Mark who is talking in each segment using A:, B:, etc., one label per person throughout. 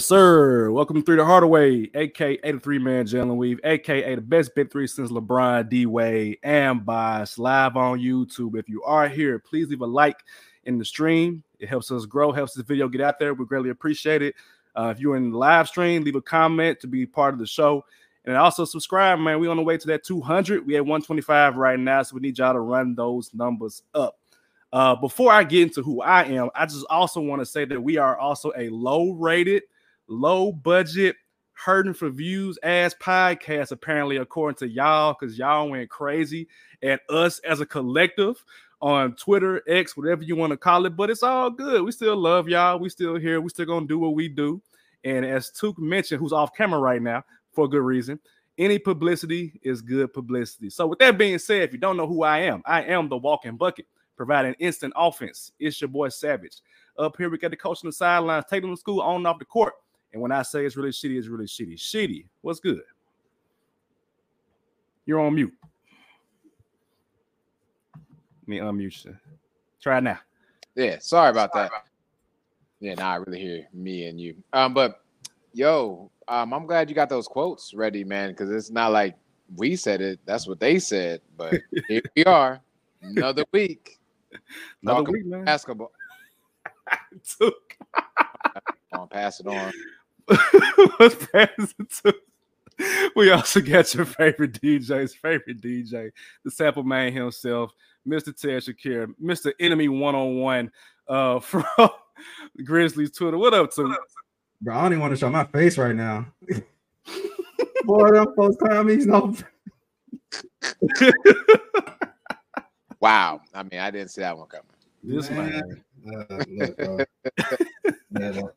A: Yes, sir. Welcome through the Hardaway, aka the three man Jalen Weave, aka the best big three since LeBron, D Wade, and Boss live on YouTube. If you are here, please leave a like in the stream. It helps us grow, helps this video get out there. We greatly appreciate it. Uh, if you're in the live stream, leave a comment to be part of the show. And also subscribe, man. We on the way to that 200. We at 125 right now, so we need y'all to run those numbers up. Uh, before I get into who I am, I just also want to say that we are also a low rated low budget, hurting for views ass podcast, apparently, according to y'all, because y'all went crazy at us as a collective on Twitter, X, whatever you want to call it. But it's all good. We still love y'all. We still here. We still gonna do what we do. And as Took mentioned, who's off camera right now for good reason, any publicity is good publicity. So, with that being said, if you don't know who I am, I am the walking bucket, providing instant offense. It's your boy Savage. Up here, we got the coach on the sidelines, taking them school on and off the court. And when I say it's really shitty, it's really shitty. Shitty, what's good? You're on mute. Let me unmute you. Try it now.
B: Yeah, sorry about that. Yeah, now I really hear me and you. Um, but yo, um, I'm glad you got those quotes ready, man, because it's not like we said it. That's what they said. But here we are, another week.
A: Another week, man.
B: Basketball.
A: Took.
B: I'll pass it on.
A: Let's pass it to. We also got your favorite DJ's favorite DJ, the sample man himself, Mr. Ted Shakir, Mr. Enemy One on One, uh, from Grizzlies Twitter. What up, to?
C: Bro, I don't even want to show my face right now. Boy, them folks call no.
B: wow. I mean, I didn't see that one coming.
A: This man.
C: man. Uh, look, uh, yeah, no.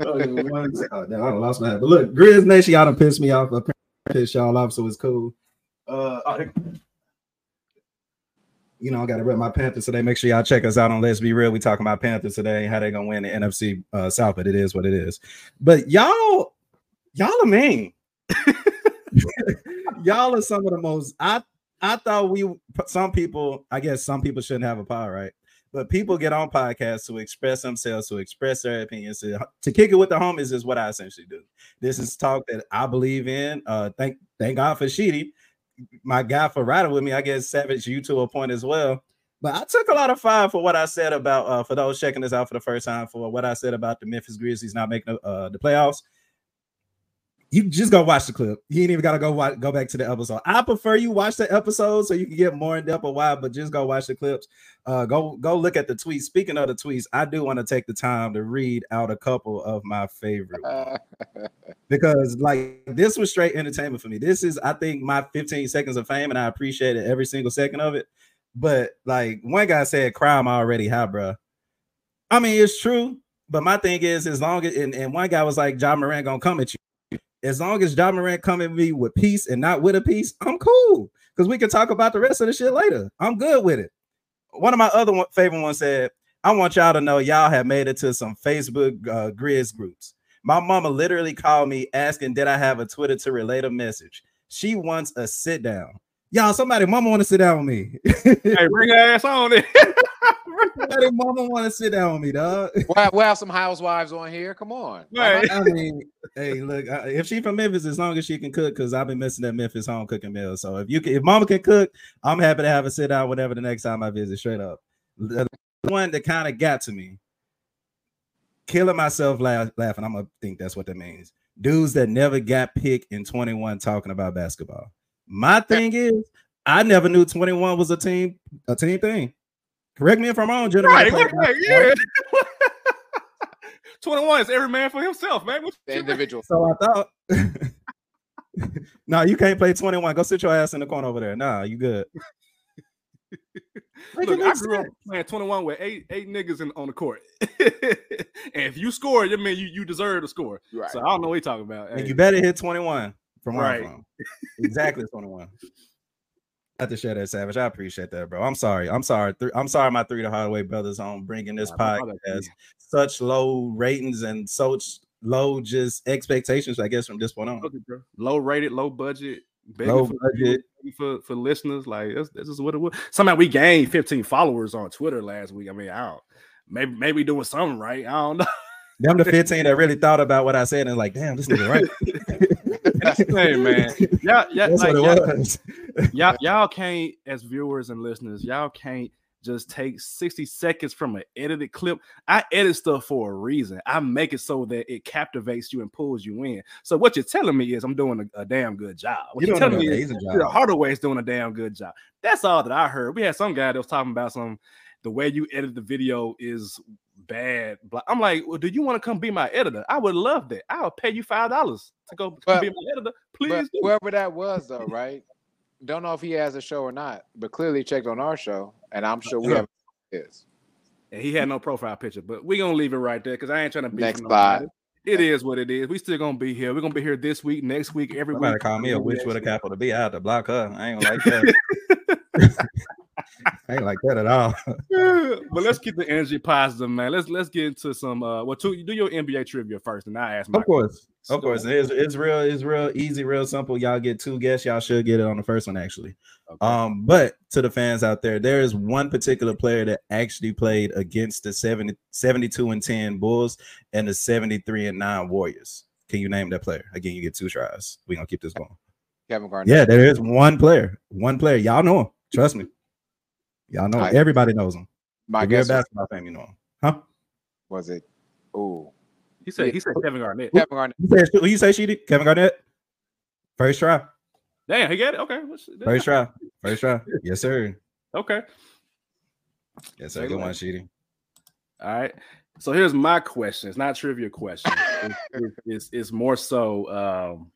C: Oh, damn, I lost my head. But look, Grizz Nation, y'all done pissed me off. I pissed y'all off, so it's cool. Uh, oh, you know, I got to rep my Panthers today. Make sure y'all check us out on Let's Be Real. We talking about Panthers today, how they gonna win the NFC uh, South, but it is what it is. But y'all, y'all are mean. y'all are some of the most. I I thought we some people. I guess some people shouldn't have a power, right? But people get on podcasts to express themselves, to express their opinions, to, to kick it with the homies is what I essentially do. This is talk that I believe in. Uh, thank thank God for Sheedy, my guy for riding with me. I guess Savage, you to a point as well. But I took a lot of fire for what I said about uh, for those checking this out for the first time for what I said about the Memphis Grizzlies not making uh, the playoffs you just go watch the clip. You ain't even gotta go watch, go back to the episode. I prefer you watch the episode so you can get more in depth of why, but just go watch the clips. Uh, go go look at the tweets. Speaking of the tweets, I do want to take the time to read out a couple of my favorite because like this was straight entertainment for me. This is I think my 15 seconds of fame, and I appreciated every single second of it. But like one guy said, crime already high, bro. I mean, it's true, but my thing is, as long as and, and one guy was like, Ja Morant gonna come at you as long as Ja Morant come at me with peace and not with a piece, I'm cool because we can talk about the rest of the shit later. I'm good with it. One of my other one, favorite ones said, I want y'all to know y'all have made it to some Facebook uh, Grizz groups. My mama literally called me asking, Did I have a Twitter to relate a message? She wants a sit down. Y'all, somebody, mama want to sit down with me.
A: hey, bring her ass on it.
C: Somebody mama want to sit down with me, dog.
B: Well, we have some housewives on here. Come on.
C: Right. I mean, hey, look, if she from Memphis, as long as she can cook, because I've been missing that Memphis home cooking meal. So if you can, if mama can cook, I'm happy to have a sit down whenever the next time I visit. Straight up, the one that kind of got to me, killing myself laugh, laughing. I'm gonna think that's what that means. Dudes that never got picked in 21 talking about basketball. My thing is, I never knew 21 was a team, a team thing. Correct me if I'm wrong, gentlemen. Right, right, yeah.
A: 21 is every man for himself, man. What's
B: the individual.
C: So I thought no, nah, you can't play 21. Go sit your ass in the corner over there. Nah, you good.
A: Look, I grew up playing 21 with eight eight niggas in, on the court. and if you score, you mean you, you deserve to score. Right. So I don't know what you're talking about.
C: And hey. you better hit 21 from right. exactly 21 have to share that, Savage. I appreciate that, bro. I'm sorry. I'm sorry. I'm sorry. My three to Hardaway brothers on bringing this podcast such low ratings and such low just expectations. I guess from this point on.
A: Okay, low rated, low budget, low for, budget for, for listeners. Like this, this is what it was. Somehow we gained 15 followers on Twitter last week. I mean, I don't. Maybe maybe doing something right. I don't know.
C: them the 15 that really thought about what I said and like, damn, this nigga right.
A: That's the thing, man. Y'all, y'all, like, y'all, y'all, y'all can't, as viewers and listeners, y'all can't just take 60 seconds from an edited clip. I edit stuff for a reason. I make it so that it captivates you and pulls you in. So what you're telling me is I'm doing a, a damn good job. What
C: You're
A: you're telling me is
C: job.
A: Hardaway's doing a damn good job. That's all that I heard. We had some guy that was talking about some the way you edit the video is bad. Blah. I'm like, well, do you want to come be my editor? I would love that. I'll pay you five dollars to go
B: But-
A: be my editor.
B: But
A: Please do.
B: whoever that was, though, right? Don't know if he has a show or not, but clearly checked on our show, and I'm sure we
C: Yeah.
B: have his.
A: And he had no profile picture, but we're gonna leave it right there because I ain't trying to be
B: Next slide.
A: It is what it is. We still gonna be here. We're gonna be here this week, next week, every
C: Somebody
A: week.
C: call me a witch with a capital B. I had to block her. I ain't gonna like that. I ain't like that at all.
A: but let's keep the energy positive, man. Let's let's get into some uh well two do your NBA trivia first, and I ask my
C: Of course. Of course. It's, it's real, it's real easy, real simple. Y'all get two guests. Y'all should get it on the first one, actually.
A: Okay.
C: Um, but to the fans out there, there is one particular player that actually played against the 70, 72 and 10 Bulls and the 73 and 9 Warriors. Can you name that player? Again, you get two tries. We're gonna keep this going.
B: Kevin Garnett.
C: Yeah, there is one player. One player. Y'all know him. Trust me. Y'all know.
B: I-
C: everybody knows him.
B: My
C: if you're a
B: guess was,
C: basketball fan, you know him. Huh?
B: was it? Oh,
A: he said he said Kevin Garnett.
B: Kevin Garnett.
C: You said who you say she did? Kevin Garnett? First try.
A: Damn, he got it. Okay.
C: First try. First try. Yes, sir.
A: Okay.
C: Yes, sir. Good one, Sheedy.
A: All right. So here's my question. It's not a trivia question. It's, it's, it's, it's more so um,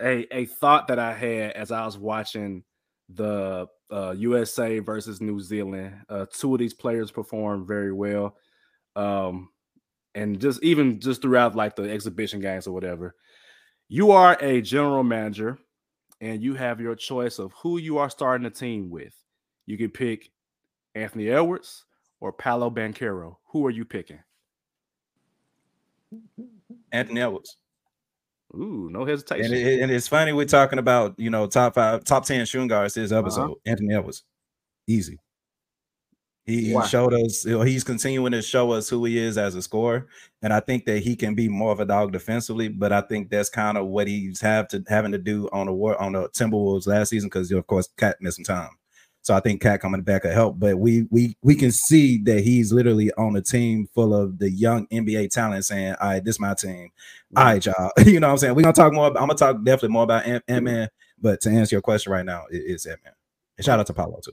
A: a a thought that I had as I was watching the uh, USA versus New Zealand. Uh, two of these players performed very well, um, and just even just throughout like the exhibition games or whatever. You are a general manager, and you have your choice of who you are starting a team with. You can pick Anthony Edwards or Paolo Banchero. Who are you picking?
C: Anthony Edwards.
A: Ooh, no
C: And,
A: hesitation.
C: it, and it's funny we're talking about you know top five, top ten shooting guards this episode.
A: Uh-huh.
C: Anthony Edwards, easy. He,
A: Why?
C: showed us. you know, He's continuing to show us who he is as a scorer, and I think that he can be more of a dog defensively. But I think that's kind of what he's have to having to do on the war on the Timberwolves last season because of course KAT missed some time. So I think KAT coming back will help. But we we we can see that he's literally on a team full of the young NBA talent saying, "All right, this is my team." All right, y'all. you know what I'm saying? We're gonna talk more. About, I'm gonna talk definitely more about Ant Man. But to answer your question right now, it is Ant Man. And shout out to Paolo too.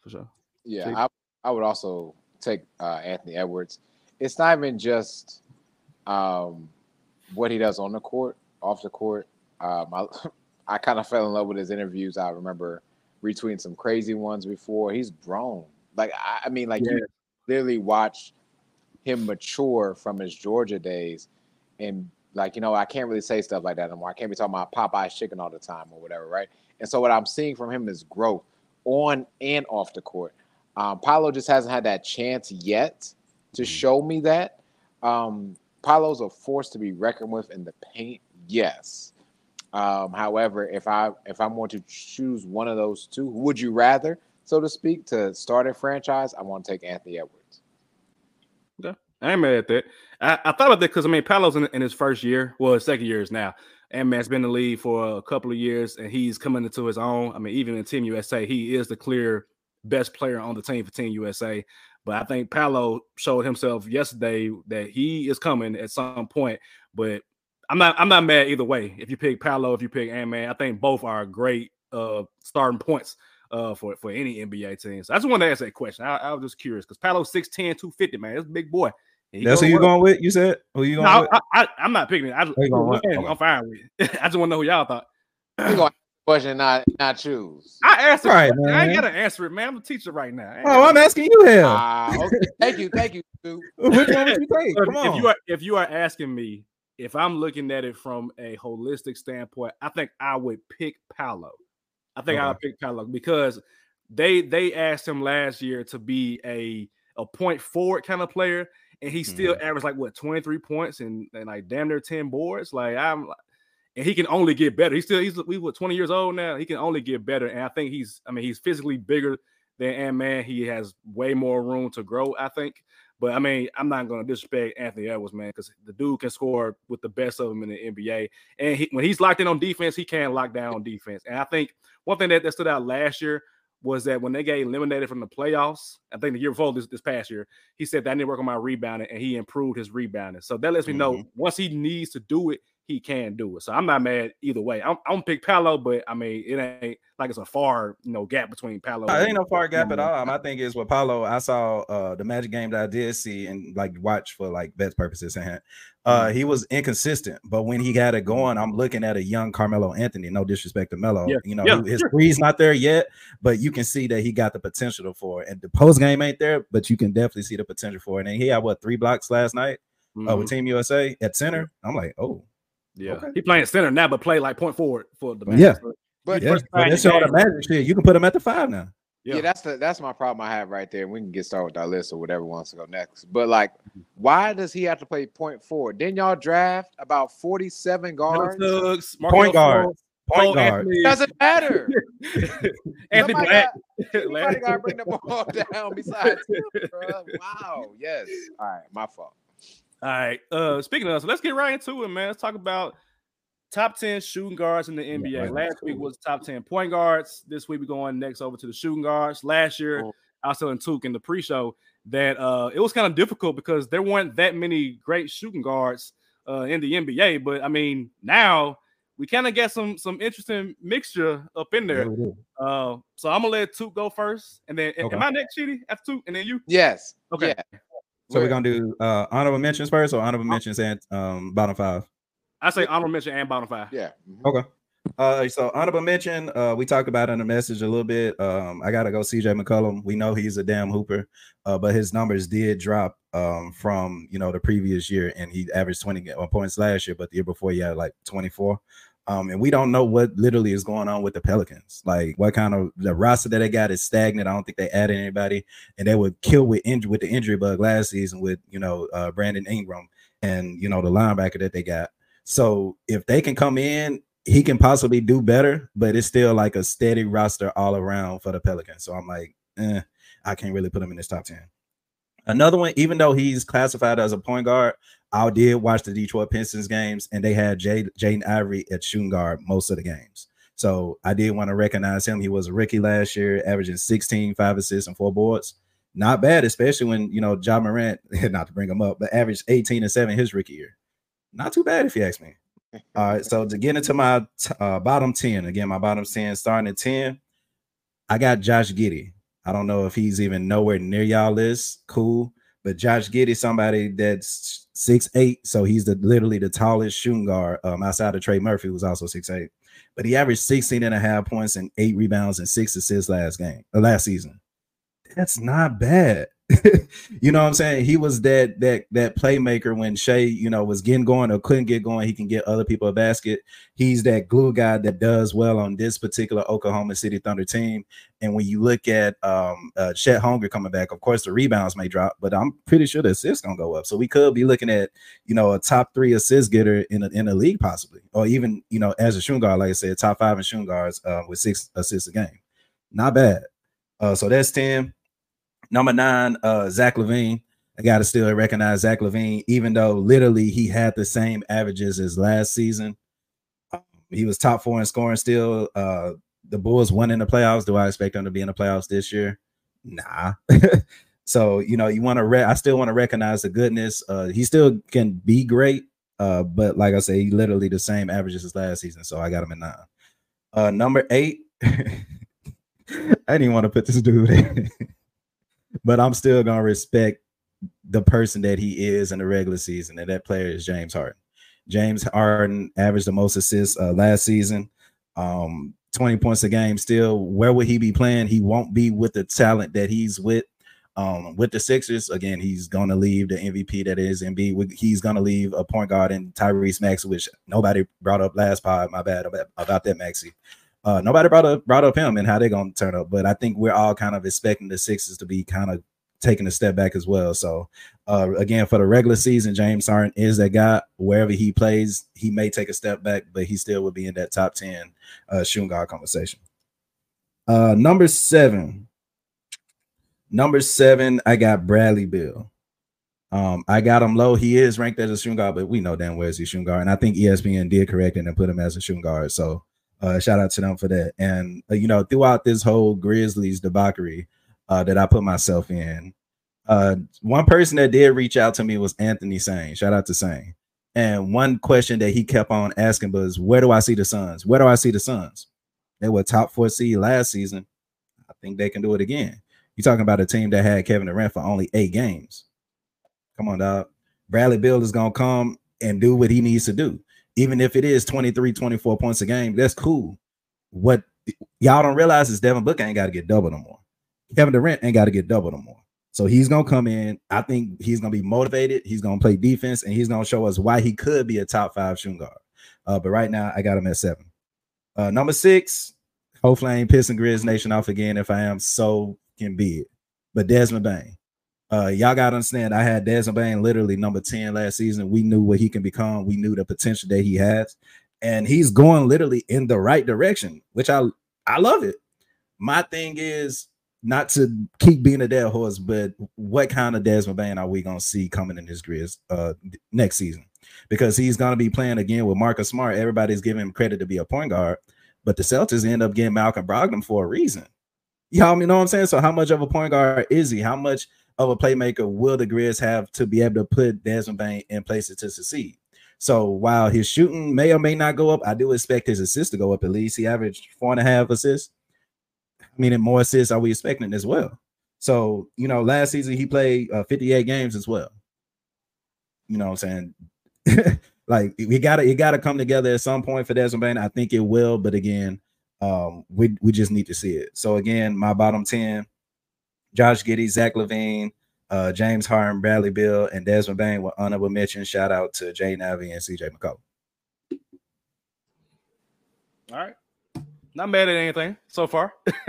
A: For sure.
B: Yeah, I, I would also take uh, Anthony Edwards. It's not even just um, what he does on the court, off the court. Um, I, I kind of fell in love with his interviews. I remember retweeting some crazy ones before. He's grown. Like I, I mean, like you literally watch him mature from his Georgia days, and like you know, I can't really say stuff like that anymore. I can't be talking about Popeye's chicken all the time or whatever, right? And so what I'm seeing from him is growth on and off the court. Um, Paolo just hasn't had that chance yet to show me that. Um, Paolo's a force to be reckoned with in the paint, yes. Um, however, if I if I'm going to choose one of those two, would you rather, so to speak, to start a franchise? I want to take Anthony Edwards. Okay.
A: I ain't mad at that. I, I thought about that because I mean Paolo's in, in his first year, well, his second year is now. And man's been in the league for a couple of years, and he's coming into his own. I mean, even in Team USA, he is the clear best player on the team for Team USA. But I think Paolo showed himself yesterday that he is coming at some point. But I'm not I'm not mad either way. If you pick Paolo, if you pick Ant Man, I think both are great uh starting points uh for, for any NBA team. So I just wanted to ask that question. I, I was just curious because Paolo's 6'10, 250, man. That's a big boy. He
C: That's who you
A: work.
C: going with? You said who you going
A: No,
C: with?
A: I, I, I'm not picking it. I,
C: you going with?
A: I'm fine with it. I just want to know who y'all thought.
B: We're going to question, not not choose.
A: I asked it.
C: Right,
A: I ain't got to answer it, man. I'm a teacher right now.
C: Oh, I'm asking you hell.
B: Ah, okay. Thank you, thank you.
C: Which one would you take? Come
A: if,
C: on.
A: if you are if you are asking me if I'm looking at it from a holistic standpoint, I think I would pick Paolo. I think I would pick Paolo because they they asked him last year to be a a point forward kind of player, and he still
C: Mm-hmm.
A: averaged like what 23 points and, and like damn near 10 boards. Like I'm and he can only get better. He's still he's we what 20 years old now. He can only get better. And I think he's I mean he's physically bigger than Ant Man. He has way more room to grow, I think. But I mean, I'm not going to disrespect Anthony Edwards, man, because the dude can score with the best of them in the NBA. And he, when he's locked in on defense, he can lock down on defense. And I think one thing that, that stood out last year was that when they got eliminated from the playoffs, I think the year before this, this past year, he said that I need to work on my rebounding and he improved his rebounding. So that lets me know mm-hmm. once he needs to do it, he can do it. So I'm not mad either way. I'm, I'm pick Paolo, but I mean it ain't like it's a far you know gap between Paolo.
C: It ain't no far gap at all. My thing is with Paolo, I saw uh the Magic game that I did see and like watch for like best purposes. And uh mm-hmm. he was inconsistent, but when he got it going, I'm looking at a young Carmelo Anthony. No disrespect to Melo, yeah. you know yeah. his three's not there yet, but you can see that he got the potential for it. And the post game ain't there, but you can definitely see the potential for it. And he had what three blocks last night mm-hmm. uh, with mm-hmm. Team USA at center. I'm like, oh
A: yeah, okay. he playing center now, but play like point forward for the
C: Yeah, but, yeah. but that's all the magic shit. You can put him at the five now.
B: Yeah. yeah. that's the that's my problem I have right there. We can get started with our list or whatever wants to go next. But like, mm-hmm. why does he have to play point forward? Didn't y'all draft about forty seven guards?
C: Tugs, point guard. Point guard
B: doesn't matter. Anthony Black. Got, got to bring the ball down. Besides, him, wow. Yes. All right. My fault.
A: All right. Uh, speaking of, so let's get right into it, man. Let's talk about top 10 shooting guards in the NBA. Yeah, Last week was top 10 point guards. This week we're going next over to the shooting guards. Last year, oh. I was telling Took in the pre-show that uh, it was kind of difficult because there weren't that many great shooting guards uh, in the NBA. But I mean, now we kind of get some some interesting mixture up in there. Yeah, uh, so I'm gonna let Took go first, and then okay. am I next, Chidi, after Took, and then you?
B: Yes.
A: Okay.
B: Yeah.
C: So we're gonna do uh honorable mentions first, or honorable mentions and um bottom five.
A: I say honorable mention and bottom five.
B: Yeah.
C: Mm-hmm. Okay. Uh, so honorable mention, uh, we talked about in the message a little bit. Um, I gotta go CJ McCollum. We know he's a damn hooper, uh, but his numbers did drop um from you know the previous year, and he averaged 20 points last year, but the year before he had like 24. Um, and we don't know what literally is going on with the Pelicans. Like what kind of the roster that they got is stagnant. I don't think they added anybody, and they would kill with injury with the injury bug last season with you know uh, Brandon Ingram and you know the linebacker that they got. So if they can come in, he can possibly do better, but it's still like a steady roster all around for the Pelicans. So I'm like, eh, I can't really put him in this top ten. Another one, even though he's classified as a point guard, I did watch the Detroit Pistons games, and they had Jay, Jaden Ivey at shooting guard most of the games. So I did want to recognize him. He was a rookie last year, averaging 16, five assists, and four boards. Not bad, especially when you know Ja Morant, not to bring him up, but averaged 18 and 7 his rookie year. Not too bad if you ask me. All right, so to get into my uh, bottom 10, again, my bottom 10 starting at 10, I got Josh Giddey. I don't know if he's even nowhere near y'all list. Cool. But Josh Giddey, somebody that's six eight, so he's the literally the tallest shooting guard um, outside of Trey Murphy, who's also six eight. But he averaged 16 and a half points and eight rebounds and six assists last game, uh, last season. That's not bad. you know what I'm saying? He was that that that playmaker when Shai, you know, was getting going or couldn't get going. He can get other people a basket. He's that glue guy that does well on this particular Oklahoma City Thunder team. And when you look at um uh, Chet Holmgren coming back, of course the rebounds may drop, but I'm pretty sure the assists gonna go up. So we could be looking at you know a top three assist getter in a, in the league possibly, or even you know as a shooting guard, like I said, top five in shooting guards uh, with six assists a game. Not bad. Uh, so that's 10. Number nine, uh, Zach LaVine. I got to still recognize Zach LaVine, even though literally he had the same averages as last season. Um, he was top four in scoring still. Uh, the Bulls won in the playoffs. Do I expect him to be in the playoffs this year? Nah. so you know, you want to. Re- I still want to recognize the goodness. Uh, he still can be great. Uh, but like I say, he literally the same averages as last season. So I got him at nine. Uh, number eight. I didn't want to put this dude in but I'm still gonna respect the person that he is in the regular season, and that player is James Harden. James Harden averaged the most assists uh, last season, um, 20 points a game. Still, where would he be playing? He won't be with the talent that he's with. Um, with the Sixers, again, he's going to leave the MVP that is Embiid. He's going to leave a point guard in Tyrese Maxey, which nobody brought up last pod. My bad about, about that, Maxey. Uh, nobody brought up brought up him and how they're gonna turn up, but I think we're all kind of expecting the Sixers to be kind of taking a step back as well. So uh, again, for the regular season, James Harden is that guy. Wherever he plays, he may take a step back, but he still would be in that top ten uh, shooting guard conversation. Uh, number seven. Number seven, I got Bradley Beal. Um, I got him low. He is ranked as a shooting guard, but we know damn well he's shooting guard. And I think ESPN did correct it and put him as a shooting guard. So uh, shout out to them for that. And uh, you know, throughout this whole Grizzlies debauchery uh, that I put myself in, uh, one person that did reach out to me was Anthony Sane. Shout out to Sane. And one question that he kept on asking was, "Where do I see the Suns? Where do I see the Suns? They were top four seed last season. I think they can do it again. You're talking about a team that had Kevin Durant for only eight games. Come on, dog. Bradley Beal is gonna come and do what he needs to do. Even if it is 23, 24 points a game, that's cool. What y'all don't realize is Devin Booker ain't got to get double no more. Kevin Durant ain't got to get double no more. So he's gonna come in. I think he's gonna be motivated. He's gonna play defense, and he's gonna show us why he could be a top five shooting guard. Uh, but right now, I got him at seven. Uh, number six. Hopefully, I ain't pissing Grizz Nation off again. If I am, so can be it. But Desmond Bane. Uh, y'all gotta understand. I had Desmond Bane literally number 10 last season. We knew what he can become, we knew the potential that he has, and he's going literally in the right direction, which I I love it. My thing is not to keep being a dead horse, but what kind of Desmond Bane are we gonna see coming in this Grizz uh next season? Because he's gonna be playing again with Marcus Smart. Everybody's giving him credit to be a point guard, but the Celtics end up getting Malcolm Brogdon for a reason. Y'all you know what I'm saying? So how much of a point guard is he? How much of a playmaker will the Grizz have to be able to put Desmond Bane in places to succeed? So while his shooting may or may not go up, I do expect his assists to go up at least. He averaged four and a half assists. Meaning more assists are we expecting as well? So you know, last season he played uh, 58 games as well. You know what I'm saying? like we gotta it gotta come together at some point for Desmond Bane. I think it will, but again, um, we we just need to see it. So again, my bottom 10, Josh Giddey, Zach LaVine, uh, James Harden, Bradley Beal, and Desmond Bane with honorable mention. Shout out to Jay Navi and CJ McCollum.
A: All right. Not mad at anything so far.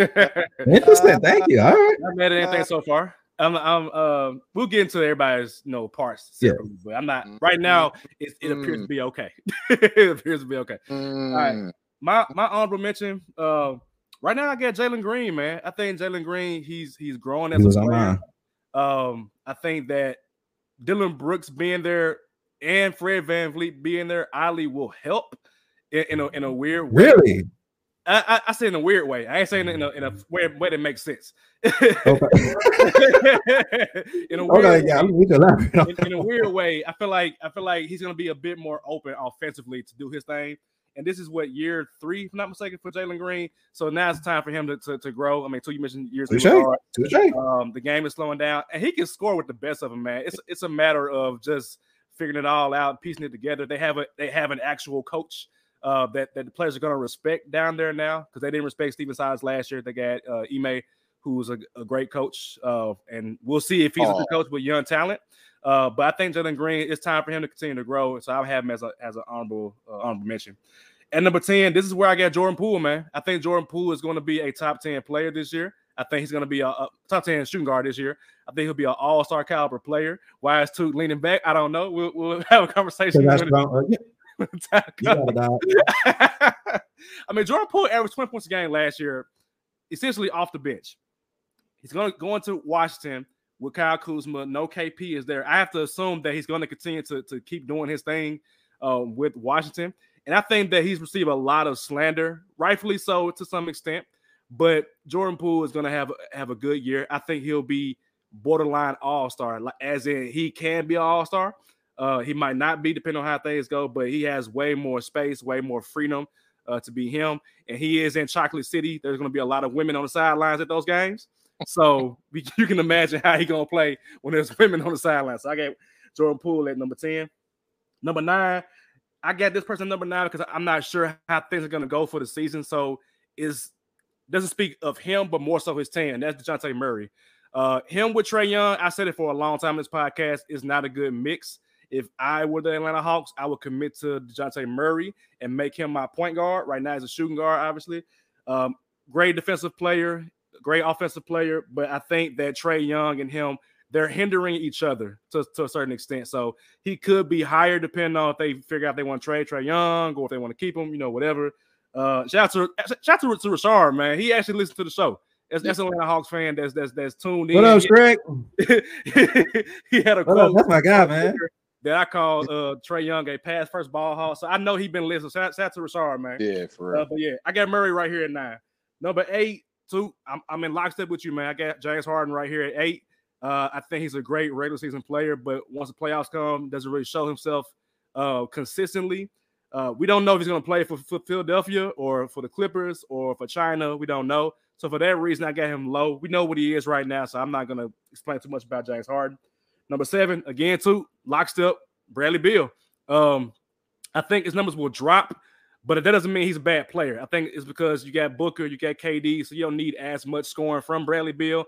C: Interesting. Thank you. All right.
A: Not mad at anything so far. I'm, I'm uh, we'll get into everybody's you know parts separately, yeah. but I'm not right now. It, it appears to be okay. it appears to be okay.
B: Mm.
A: All right my my honorable mention. Uh, right now I got Jalen Green, man. I think Jalen Green he's he's growing as he a player. Um, I think that Dillon Brooks being there and Fred VanVleet being there, Ali will help in, in, a in a weird
C: way. Really?
A: I, I, I say in a weird way. I ain't saying in a in a way, way that makes sense.
C: Okay.
A: in a weird
C: okay, yeah,
A: way, in, in, a weird way, I feel like I feel like he's gonna be a bit more open offensively to do his thing and this is what year three, if I'm not mistaken, for Jalen Green. So now it's time for him to, to, to grow. I mean, so you mentioned years
C: ago.
A: Um, the game is slowing down, and he can score with the best of them, man. It's it's a matter of just figuring it all out, piecing it together. They have a they have an actual coach uh, that that the players are going to respect down there now because they didn't respect Stephen Silas last year. They got uh, Ime, who's a, a great coach, uh, and we'll see if he's oh. a good coach with young talent. Uh, but I think Jalen Green, it's time for him to continue to grow. So I'll have him as a as an honorable uh, honorable mention. And number 10, this is where I got Jordan Poole, man. I think Jordan Poole is going to be a top 10 player this year. I think he's going to be a, a, top 10 shooting guard this year. I think he'll be an all star caliber player. Why is Toot leaning back? I don't know. We'll, we'll have a conversation. That's I mean, Jordan Poole averaged 20 points a game last year, essentially off the bench. He's going to go into Washington with Kyle Kuzma. No KP is there. I have to assume that he's going to continue to, to keep doing his thing uh, with Washington. And I think that he's received a lot of slander, rightfully so to some extent. But Jordan Poole is going to have have a good year. I think he'll be borderline all star, as in he can be all star. Uh, he might not be, depending on how things go, but he has way more space, way more freedom uh, to be him. And he is in Chocolate City. There's going to be a lot of women on the sidelines at those games. So you can imagine how he's going to play when there's women on the sidelines. So I got Jordan Poole at number 10. Number nine, I got this person number nine because I'm not sure how things are to go for the season. So is doesn't speak of him, but more so his team. That's Dejounte Murray. Uh, him with Trae Young, I said it for a long time in this podcast, is not a good mix. If I were the Atlanta Hawks, I would commit to Dejounte Murray and make him my point guard. Right now, he's a shooting guard, obviously. Um, great defensive player, great offensive player, but I think that Trae Young and him they're hindering each other to, to a certain extent. So he could be higher depending on if they figure out they want to trade Trae Young or if they want to keep him, you know, whatever. Uh, shout out to shout out to, to Rashard, man. He actually listened to the show. That's, that's Atlanta Hawks fan that's that's that's tuned in.
C: What up, Shrek?
A: he had a
C: What up? That's my guy, man.
A: that I call uh Trae Young a pass first ball hawk. So I know he been listening. Shout, shout out to Rashard, man.
B: Yeah, for real.
A: Uh, but yeah, I got Murray right here at nine. Number eight, two. I'm, I'm in lockstep with you, man. I got James Harden right here at eight. Uh, I think he's a great regular season player, but once the playoffs come, doesn't really show himself uh, consistently. Uh, we don't know if he's going to play for, for Philadelphia or for the Clippers or for China. We don't know. So for that reason, I got him low. We know what he is right now, so I'm not going to explain too much about James Harden. Number seven, again, two, lockstep, Bradley Beal. Um, I think his numbers will drop, but that doesn't mean he's a bad player. I think it's because you got Booker, you got KD, so you don't need as much scoring from Bradley Beal.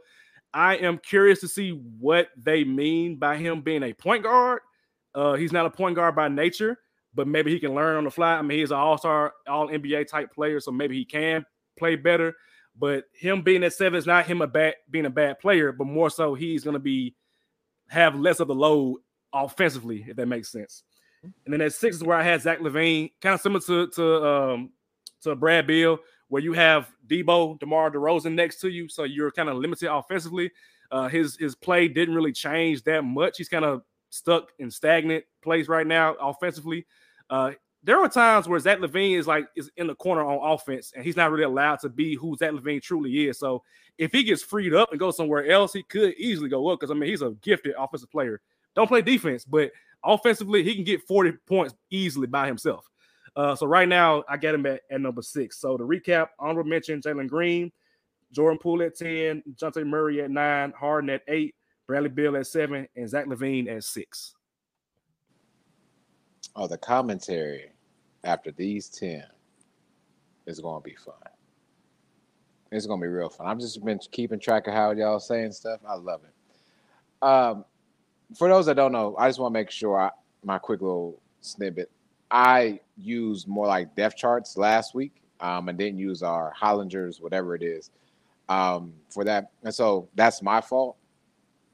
A: I am curious to see what they mean by him being a point guard. Uh, he's not a point guard by nature, but maybe he can learn on the fly. I mean, he's an all-star, all NBA type player, so maybe he can play better. But him being at seven is not him a bad being a bad player, but more so he's gonna be have less of the load offensively, if that makes sense. And then at six is where I had Zach LaVine, kind of similar to to um to Brad Beal, where you have Debo, DeMar DeRozan next to you, so you're kind of limited offensively. Uh, his his play didn't really change that much. He's kind of stuck in stagnant place right now offensively. Uh, there are times where Zach LaVine is like is in the corner on offense, and he's not really allowed to be who Zach Levine truly is. So if he gets freed up and goes somewhere else, he could easily go up because I mean he's a gifted offensive player. Don't play defense, but offensively he can get 40 points easily by himself. Uh, so right now I got him at, at number six. So to recap, honorable mention Jalen Green, Jordan Poole at 10, Jonte Murray at nine, Harden at eight, Bradley Beal at seven, and Zach LaVine at six.
B: Oh, the commentary after these 10 is going to be fun. It's going to be real fun. I've just been keeping track of how y'all saying stuff. I love it. Um, for those that don't know, I just want to make sure I, my quick little snippet. I used more like depth charts last week um, and didn't use our Hollingers, whatever it is, um, for that. And so that's my fault.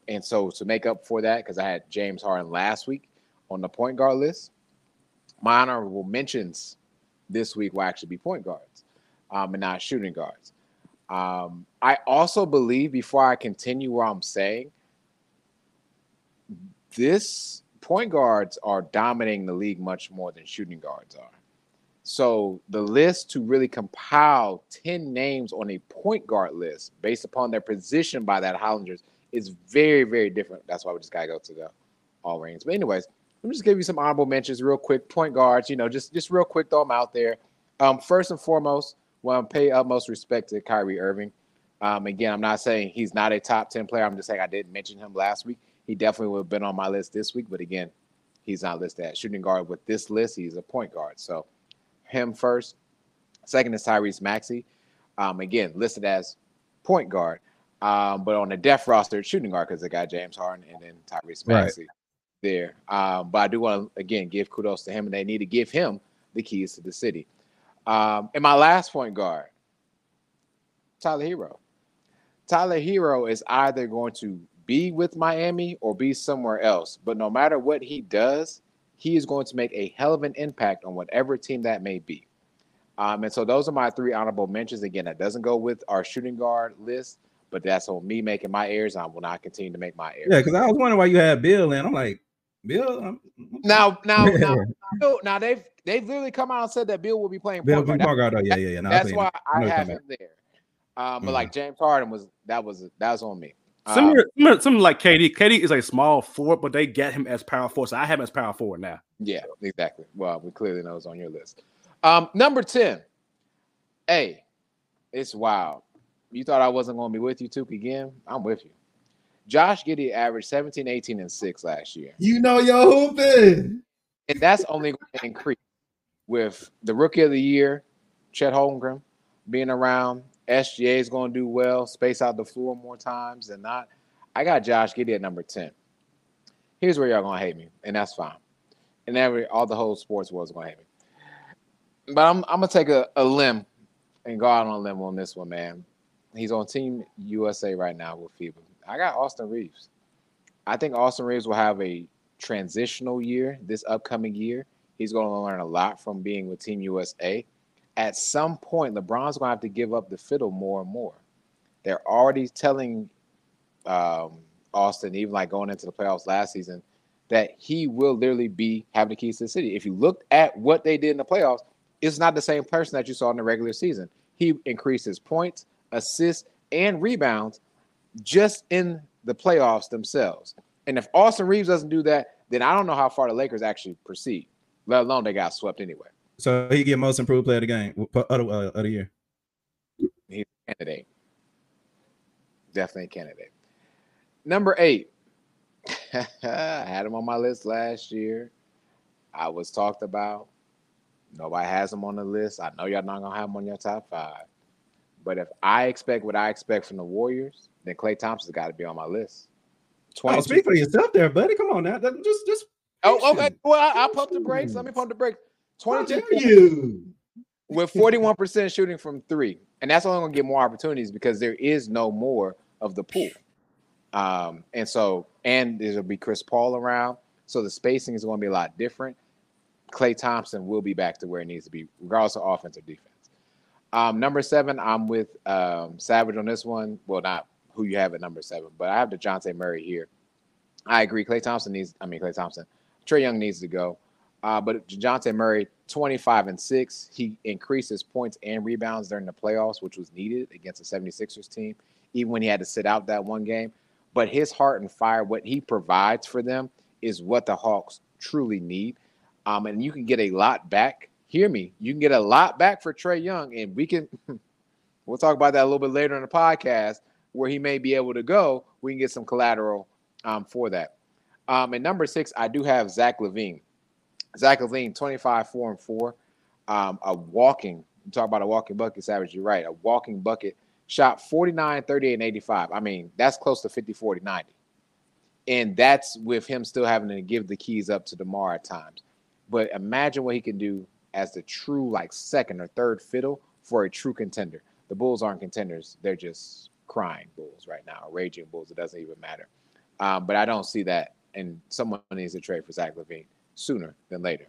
B: And so to make up for that, because I had James Harden last week on the point guard list, my honorable mentions this week will actually be point guards um, and not shooting guards. Um, I also believe, before I continue where I'm saying, this point guards are dominating the league much more than shooting guards are. So the list to really compile 10 names on a point guard list based upon their position by that Hollanders is very, very different. That's why we just gotta go to the all rings. But anyways, let me just give you some honorable mentions real quick. Point guards, you know, just just real quick, throw them out there. Um, first and foremost, to pay utmost respect to Kyrie Irving. Um, again, I'm not saying he's not a top 10 player. I'm just saying I didn't mention him last week. He definitely would have been on my list this week, but again, he's not listed as shooting guard with this list. He's a point guard. So him first. Second is Tyrese Maxey. Um, again, listed as point guard. Um, but on the depth roster, shooting guard because they got James Harden and then Tyrese
C: Right.
B: Maxey there. Um, but I do want to again give kudos to him, and they need to give him the keys to the city. Um, and my last point guard, Tyler Herro. Tyler Herro is either going to be with Miami or be somewhere else. But no matter what he does, he is going to make a hell of an impact on whatever team that may be. Um, and so those are my three honorable mentions. Again, that doesn't go with our shooting guard list, but that's on me making my errors. I will not continue to make my errors.
C: Yeah, because I was wondering why you had Bill, and I'm like, Bill. I'm,
B: Now, now, now, Bill- now they've they've literally come out and said that Bill will be playing
C: Bill
B: point guard.
C: Oh, yeah, yeah, yeah. No,
B: That's why
C: it.
B: I have him there. Um, but
C: Mhm.
B: like James Harden was that was that was on me. Um,
A: Similar, similar, similar like KD. KD is a small forward, but they get him as power forward. So I have him as power forward now.
B: Yeah, exactly. Well, we clearly know it's on your list. Um, number 10. Hey, it's wild. You thought I wasn't going to be with you, Took again? I'm with you. Josh Giddey averaged 17, 18, and 6 last year.
C: You know your hooping.
B: And that's only going to increase with the rookie of the year, Chet Holmgren, being around. SGA is going to do well, space out the floor more times than not. I got Josh Giddey at number 10. Here's where y'all going to hate me, and that's fine. And every all the whole sports world's going to hate me. But I'm, I'm going to take a, a limb and go out on a limb on this one, man. He's on Team USA right now with FIBA. I got Austin Reaves. I think Austin Reaves will have a transitional year this upcoming year. He's going to learn a lot from being with Team USA. At some point, LeBron's to have to give up the fiddle more and more. they're already telling um, Austin, even like going into the playoffs last season, that he will literally be having the keys to the city. If you looked at what they did in the playoffs, it's not the same person that you saw in the regular season. He increased his points, assists, and rebounds just in the playoffs themselves. And if Austin Reaves doesn't do that, then I don't know how far the Lakers actually proceed, let alone they got swept anyway.
C: So he get most improved player of the game of the, uh, of the year.
B: He's a candidate. Definitely a candidate. Number eight. I had him on my list last year. I was talked about. Nobody has him on the list. I know y'all not gonna have him on your top five. But if I expect what I expect from the Warriors, then Klay Thompson's got to be on my list.
C: Oh, speak for yourself there, buddy. Come on now. Just just
B: Oh, okay. Well, I, will pump the brakes. Let me pump the brakes. 22
C: you.
B: with 41% shooting from three. And that's only going to get more opportunities because there is no more of the Poole. Um, and so, and there'll be Chris Paul around. So the spacing is going to be a lot different. Klay Thompson will be back to where it needs to be, regardless of offense or defense. Um, number seven, I'm with um, Savage on this one. Well, not who you have at number seven, but I have Dejounte Murray here. I agree. Klay Thompson needs, I mean, Klay Thompson. Trae Young needs to go. Uh, but Dejounte Murray, 25 and 6. He increased his points and rebounds during the playoffs, which was needed against the 76ers team, even when he had to sit out that one game. But his heart and fire, what he provides for them, is what the Hawks truly need. Um, and you can get a lot back. Hear me, you can get a lot back for Trae Young, and we can. we'll talk about that a little bit later in the podcast, where he may be able to go. We can get some collateral um, for that. Um, and number six, I do have Zach LaVine. Zach LaVine, 25, 4 and 4. Um, a walking, you talk about a walking bucket, Savage, you're right. A walking bucket shot 49, 38, and 85. I mean, that's close to 50, 40, 90. And that's with him still having to give the keys up to DeMar at times. But imagine what he can do as the true, like, second or third fiddle for a true contender. The Bulls aren't contenders. They're just crying Bulls right now, raging Bulls. It doesn't even matter. Um, but I don't see that. And someone needs to trade for Zach LaVine sooner than later.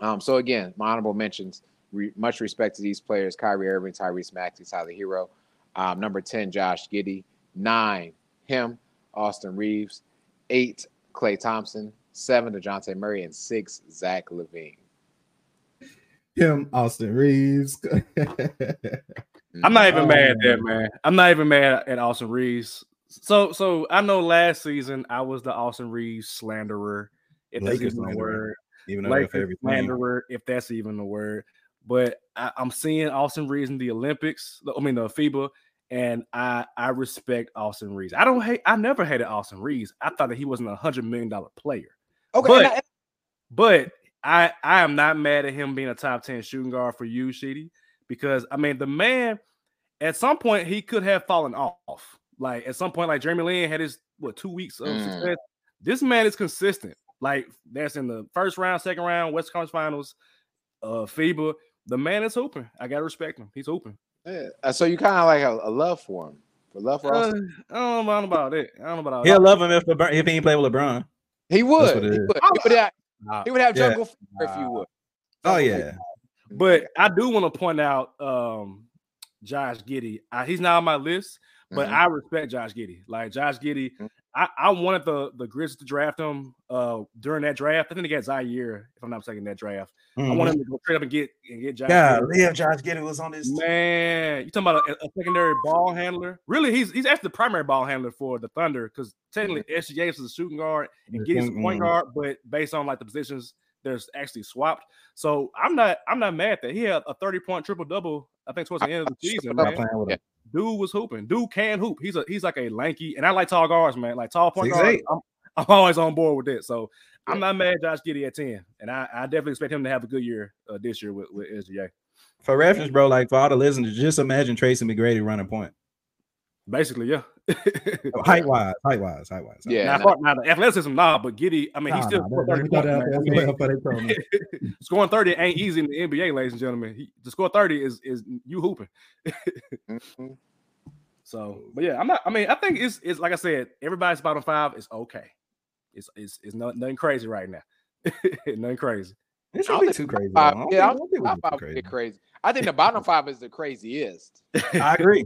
B: Um, so again, my honorable mentions. Re- much respect to these players: Kyrie Irving, Tyrese Maxey, Tyler Herro. Um, number ten, Josh Giddey. Nine, him, Austin Reaves. Eight, Klay Thompson. Seven, Dejounte Murray, and six, Zach LaVine.
C: Him, Austin Reaves.
A: I'm not even oh, mad at that, man. I'm not even mad at Austin Reaves. So, so I know last season I was the Austin Reaves slanderer if Lakers that's even a word. Even though Lakers slanderer, if that's even a word. But I, am seeing Austin Reaves in the Olympics. I mean the FIBA, and I I respect Austin Reaves. I don't hate. I never hated Austin Reaves. I thought that he wasn't a hundred million dollar player. Okay, but, I, but I I am not mad at him being a top ten shooting guard for you, Sheedy, because I mean the man at some point he could have fallen off. Like at some point, like Jeremy Lin had his what two weeks of mm. success. This man is consistent. Like that's in the first round, second round, West Conference Finals, uh, FIBA. The man is hooping. I gotta respect him. He's hooping.
B: Yeah. So you kind of like a, a, love for him, for love for uh,
A: I don't know about it. I don't know about.
C: He'll love him if LeBron, if he ain't play with LeBron.
B: He would. He would. He would have, he would have jungle yeah. if you would.
C: Oh yeah.
A: But I do want to point out um, Josh Giddey. I, he's not on my list, but mm-hmm. I respect Josh Giddey. Like Josh Giddey, mm-hmm. I, I wanted the the Grizzlies to draft him uh during that draft. I think they got Ziaire, if I'm not mistaken, that draft. Mm-hmm. I wanted him to go straight up and get and get Josh.
C: Yeah, Liam Josh Giddey was on this.
A: Man, you talking about a, a, secondary ball handler? Really, he's he's actually the primary ball handler for the Thunder because technically mm-hmm. SGA is a shooting guard and Giddey's a point guard, but based on like the positions, there's actually swapped. So I'm not I'm not mad that he had a 30 point triple double. I think towards the end of the season. Man. Yeah dude was hooping. Dude can hoop. He's a he's like a lanky, and I like tall guards, man. Like tall point guards. I'm, I'm, always on board with that. So yeah. I'm not mad Josh Giddey at 10. And I, I definitely expect him to have a good year uh, this year with, with SGA.
C: For reference, bro, like for all the listeners, just imagine Tracy McGrady running point.
A: Basically, yeah.
C: Oh, height wise, height wise, height wise.
A: Yeah. Now, now, the athleticism, nah, but Giddey, I mean, nah, he's still nah, 30 points, scoring 30 ain't easy in the NBA, ladies and gentlemen. He, to score 30 is is you hooping. mm-hmm. So, but yeah, I'm not. I mean, I think it's it's like I said, everybody's bottom five is okay. It's it's it's not, nothing crazy right now. nothing crazy.
C: It should be too crazy.
B: Five, yeah, I don't think crazy. crazy. I think the bottom five is the craziest.
C: I agree.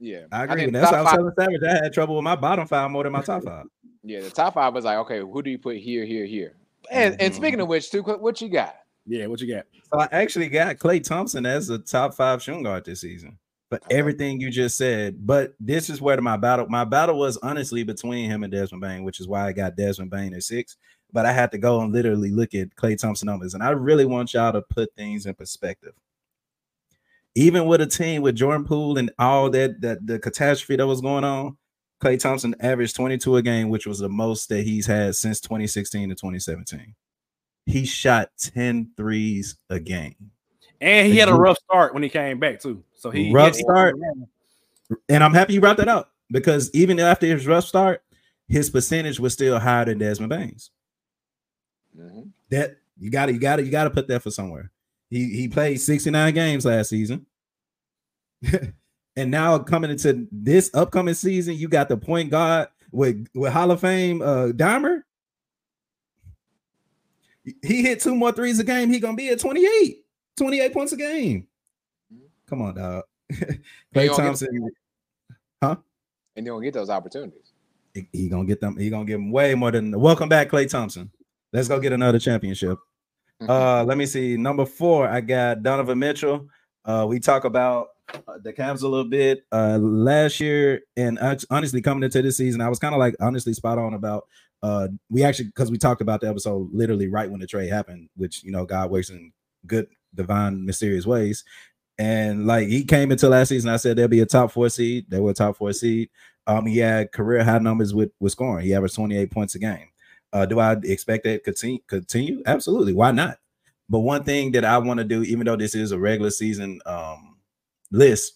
B: Yeah,
C: I
B: think
C: agree.
B: the
C: That's
B: top
C: why I was telling Savage. I had trouble with my bottom five more than my top five.
B: Yeah, the top five was like, okay, who do you put here, here, here? And and
C: Mhm.
B: speaking of which, too, what what you got?
A: Yeah, what you got?
C: So I actually got Klay Thompson as a top five shooting guard this season. But
B: Okay.
C: everything you just said, but this is where my battle, my battle was honestly between him and Desmond Bane, which is why I got Desmond Bane at six. But I had to go and literally look at Klay Thompson numbers, and I really want y'all to put things in perspective. Even with a team with Jordan Poole and all that, that the catastrophe that was going on, Klay Thompson averaged 22 a game, which was the most that he's had since 2016 to 2017. He shot 10 threes a game.
A: And he
C: Like,
A: had a rough start when he came back too. So he
C: Rough
A: he-
C: start. And I'm happy you brought that up because even after his rough start, his percentage was still higher than Desmond Bane's.
B: Mhm.
C: That you got to you got to you got to put that for somewhere. He he played 69 games last season. and now coming into this upcoming season, you got the point guard with with Hall of Fame uh Dimer. He hit two more threes a game. He gonna be at 28, 28 points a game. Come on, dog. Klay
B: Thompson, gonna
C: Thompson,
B: And you don't get those opportunities.
C: he, he gonna get them. He gonna give them way more than. Welcome back, Klay Thompson. Let's go get another championship. Uh, let me see. Number four, I got Donovan Mitchell. Uh, we talk about uh, the Cavs a little bit. Uh, last year, and uh, honestly, coming into this season, I was kind of like honestly spot on about. Uh, we actually because we talked about the episode literally right when the trade happened, which you know God works in good, divine, mysterious ways. And like he came into last season, I said there'll be a top four seed. They were a top four seed. Um, he had career high numbers with with scoring. He averaged 28 points a game. Uh, do I expect that continue? Continue? Absolutely. Why not? But one thing that I want to do, even though this is a regular season um, list,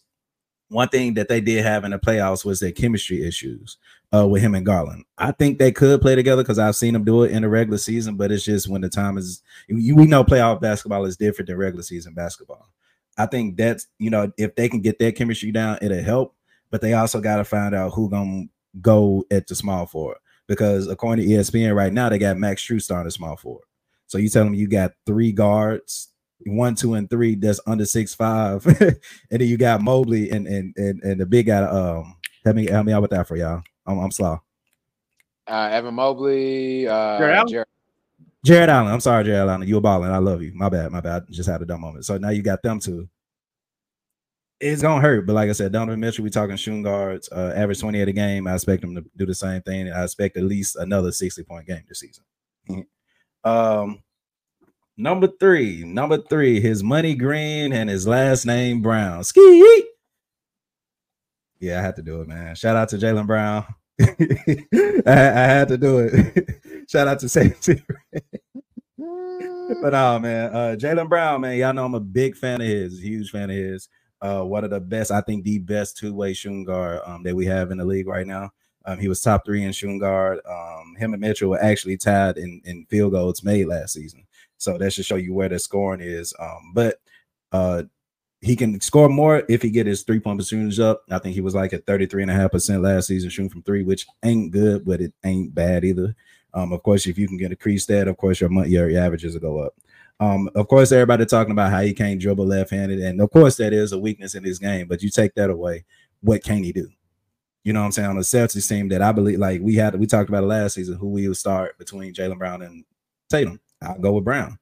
C: one thing that they did have in the playoffs was their chemistry issues uh, with him and Garland. I think they could play together because I've seen them do it in the regular season, but it's just when the time is. We know playoff basketball is different than regular season basketball. I think that's you know if they can get their chemistry down, it'll help. But they also got to find out who gonna go at the small forward because according to ESPN right now they got Max Strus starting at small forward. So you tell them you got three guards, one, two, and three that's under six five, and then you got Mobley and and and, and the big guy. Um, help me help me out with that for y'all. I'm, I'm slow.
B: Uh, Evan Mobley, uh,
A: Jarrett Allen?
B: Jarrett-
C: Jarrett Allen. I'm sorry, Jarrett Allen. You a balling. I love you. My bad. My bad. Just had a dumb moment. So now you got them two. It's gonna hurt, but like I said, Donovan Mitchell, we talking shooting guards, uh, average 28 a game. I expect him to do the same thing. I expect at least another 60 point game this season. um, number three, number three, his money green and his last name Brown. Ski. Yeah, I had to do it, man. Shout out to Jaylen Brown. I, I had to do it. Shout out to safety. But oh man, uh Jaylen Brown, man, y'all know I'm a big fan of his, huge fan of his. Uh, one of the best, I think the best two-way shooting guard um that we have in the league right now. Um, he was top three in shooting guard. Um, him and Mitchell were actually tied in, in field goals made last season. So that should show you where the scoring is. Um, but uh he can score more if he get his three-point percentage up. I think he was like at 33.5% last season shooting from three, which ain't good, but it ain't bad either. Um, of course, if you can get increase that, of course, your, your averages will go up. Um, of course, everybody talking about how he can't dribble left-handed, and of course, that is a weakness in his game. But you take that away, what can he do? You know what I'm saying? On the Celtics team that I believe, like we had, we talked about it last season, who we would start between Jaylen Brown and Tatum. I'll go with Brown.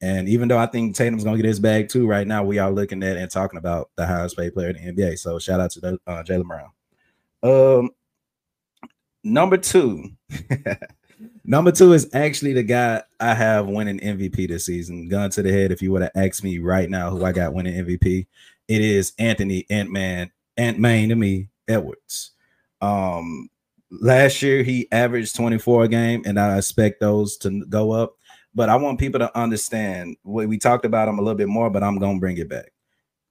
C: And even though I think Tatum's gonna get his bag too, right now we are looking at and talking about the highest paid player in the NBA. So shout out to uh, Jaylen Brown. Um, number two, number two is actually the guy I have winning MVP this season. Gun to the head. If you would have asked me right now who I got winning MVP, it is Anthony Ant Man Ant Man to me Edwards. Um, last year he averaged 24 a game, and I expect those to go up. But I want people to understand we, we talked about him a little bit more, but I'm gonna bring it back.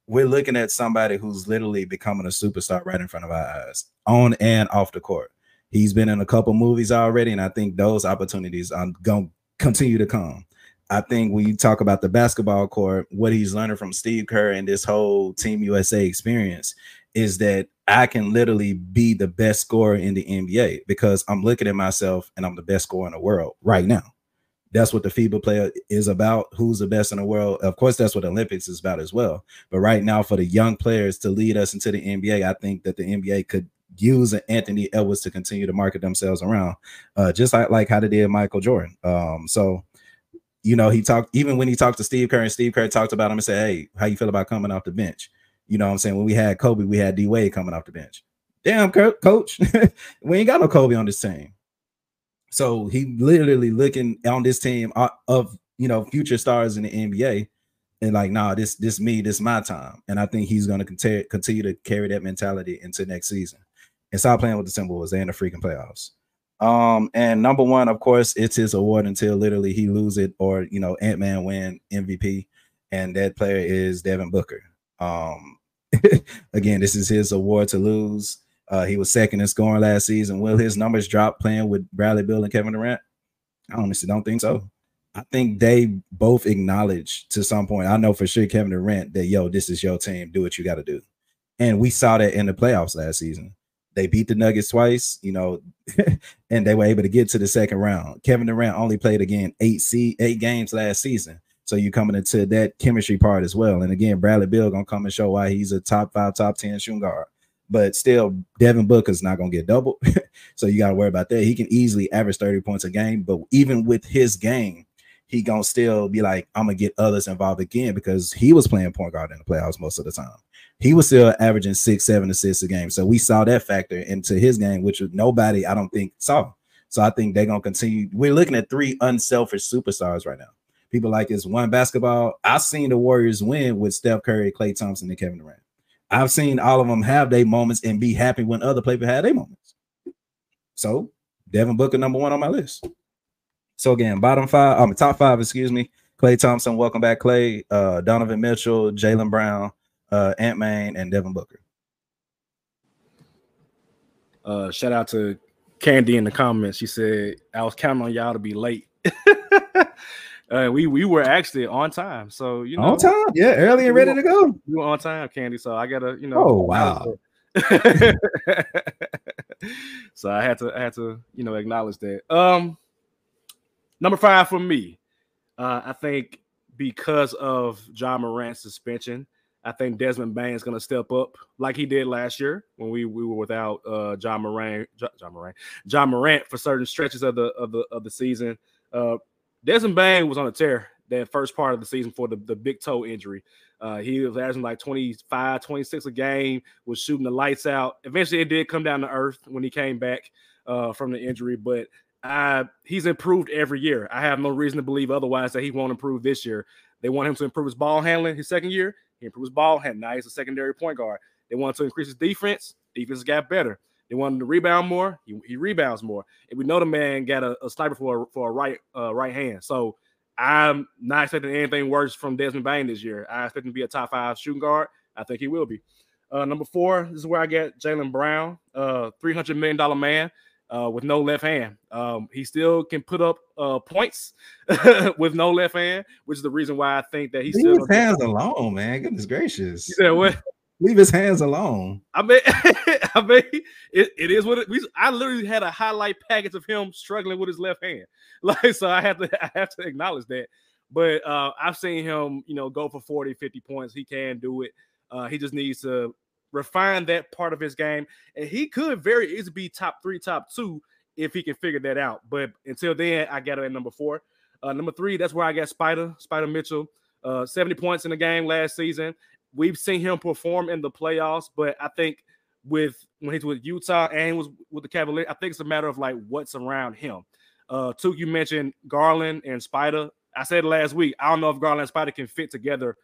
C: We're looking at somebody who's literally becoming a superstar right in front of our eyes, on and off the court. He's been in a couple movies already, and I think those opportunities are gonna continue to come. I think when you talk about the basketball court, what he's learning from Steve Kerr and this whole Team USA experience is that I can literally be the best scorer in the NBA because I'm looking at myself and I'm the best scorer in the world right now. that's what the FIBA player is about. Who's the best in the world? Of course, that's what Olympics is about as well. But right now, for the young players to lead us into the NBA, I think that the NBA could use Anthony Edwards to continue to market themselves around, uh, just like, like how they did Michael Jordan. Um, so you know, he talked even when he talked to Steve Kerr, and Steve Kerr talked about him and said, Hey, how you feel about coming off the bench? You know what I'm saying? When we had Kobe, we had D Wade coming off the bench. Damn, coach, we ain't got no Kobe on this team. So he literally looking on this team uh, of you know future stars in the NBA, and like, nah, this this me, this my time, and I think he's gonna continue continue to carry that mentality into next season and stop playing with the Timberwolves. They in the freaking playoffs. Um, and number one, of course, it's his award until literally he lose it or you know Ant Man win MVP, and that player is Devin Booker. Um, again, this is his award to lose. Uh, he was second in scoring last season. Will his numbers drop playing with Bradley Beal and Kevin Durant? I honestly don't think so. I think they both acknowledge to some point. I know for sure Kevin Durant that yo, this is your team. Do what you got to do, and we saw that in the playoffs last season. They beat the Nuggets twice, you know, and they were able to get to the second round. Kevin Durant only played again eight C eight games last season. So you're coming into that chemistry part as well. And again, Bradley Beal gonna come and show why he's a top five, top 10 shooting guard. But still, Devin Booker's not gonna get double. so you gotta worry about that. He can easily average 30 points a game, but even with his game, he gonna still be like, I'm gonna get others involved again because he was playing point guard in the playoffs most of the time he was still averaging six, seven assists a game. So we saw that factor into his game, which nobody I don't think saw. So I think they're gonna continue. We're looking at three unselfish superstars right now. People like it's one basketball. I've seen the Warriors win with Steph Curry, Klay Thompson, and Kevin Durant. I've seen all of them have their moments and be happy when other people had their moments. So Devin Booker, number one on my list. So again, bottom five, um, top five, excuse me. Klay Thompson, welcome back, Klay. Uh, Donovan Mitchell, Jaylen Brown, uh, Ant Man, and Devin Booker.
A: Uh, shout out to Candy in the comments. She said, "I was counting on y'all to be late." uh, we we were actually on time, so you know,
C: on time, yeah, early and ready to go.
A: We were on time, Candy. So I gotta, you know.
C: Oh wow.
A: so I had to, I had to, you know, acknowledge that. Um, number five for me, uh, I think because of Ja Morant's suspension, I think Desmond Bane is going to step up like he did last year when we, we were without uh, Ja Morant, Ja Morant, Ja Morant for certain stretches of the of the of the season. Uh, Desmond Bane was on a tear that first part of the season for the, the big toe injury. Uh, he was averaging like 25, 26 a game, was shooting the lights out. Eventually, it did come down to earth when he came back uh, from the injury, but I, he's improved every year. I have no reason to believe otherwise that he won't improve this year. They want him to improve his ball handling his second year. He improved his ball hand. Now he's a secondary point guard. They wanted to increase his defense. Defense got better. They wanted to rebound more. He, he rebounds more. And we know the man got a, a sniper for a, for a right uh, right hand. So I'm not expecting anything worse from Desmond Bane this year. I expect him to be a top five shooting guard. I think he will be. Uh, number four, this is where I get Jaylen Brown, uh, $300 million man uh, with no left hand. Um, he still can put up uh, points with no left hand, which is the reason why I think that he
C: Leave
A: still
C: his hands alone, man. Goodness gracious.
A: You said what?
C: Leave his hands alone.
A: I mean, I mean, it, it is what it. We, I literally had a highlight package of him struggling with his left hand, like so. I have to, I have to acknowledge that. But uh, I've seen him, you know, go for 40, 50 points. He can do it. Uh, he just needs to refine that part of his game, and he could very easily be top three, top two if he can figure that out. But until then, I got him at number four. Uh, number three, that's where I got Spider, Spider Mitchell, uh, 70 points in the game last season. We've seen him perform in the playoffs, but I think with when he's with Utah and was with the Cavaliers, I think it's a matter of like what's around him. Uh, Took, you mentioned Garland and Spider. I said last week, I don't know if Garland and Spider can fit together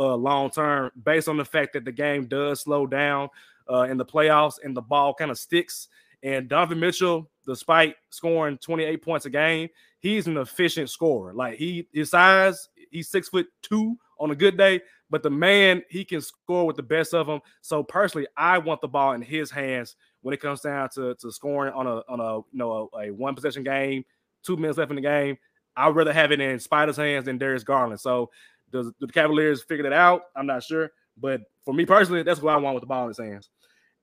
A: uh, long term based on the fact that the game does slow down uh, in the playoffs and the ball kind of sticks. And Donovan Mitchell, despite scoring 28 points a game, he's an efficient scorer. Like he his size, he's six foot two on a good day, but the man he can score with the best of them. So personally, I want the ball in his hands when it comes down to, to scoring on a on a you know a, a one possession game, two minutes left in the game. I'd rather have it in Spider's hands than Darius Garland. So does the Cavaliers figure that out? I'm not sure. But for me personally, that's what I want with the ball in his hands.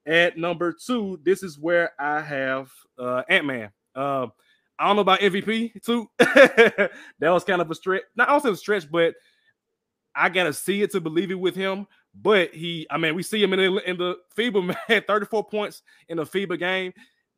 A: At number two, this is where I have uh, Ant Man. Uh, I don't know about MVP too. that was kind of a stretch. Not also a stretch, but I gotta see it to believe it with him. But he, I mean, we see him in the, in the FIBA man, 34 points in a FIBA game.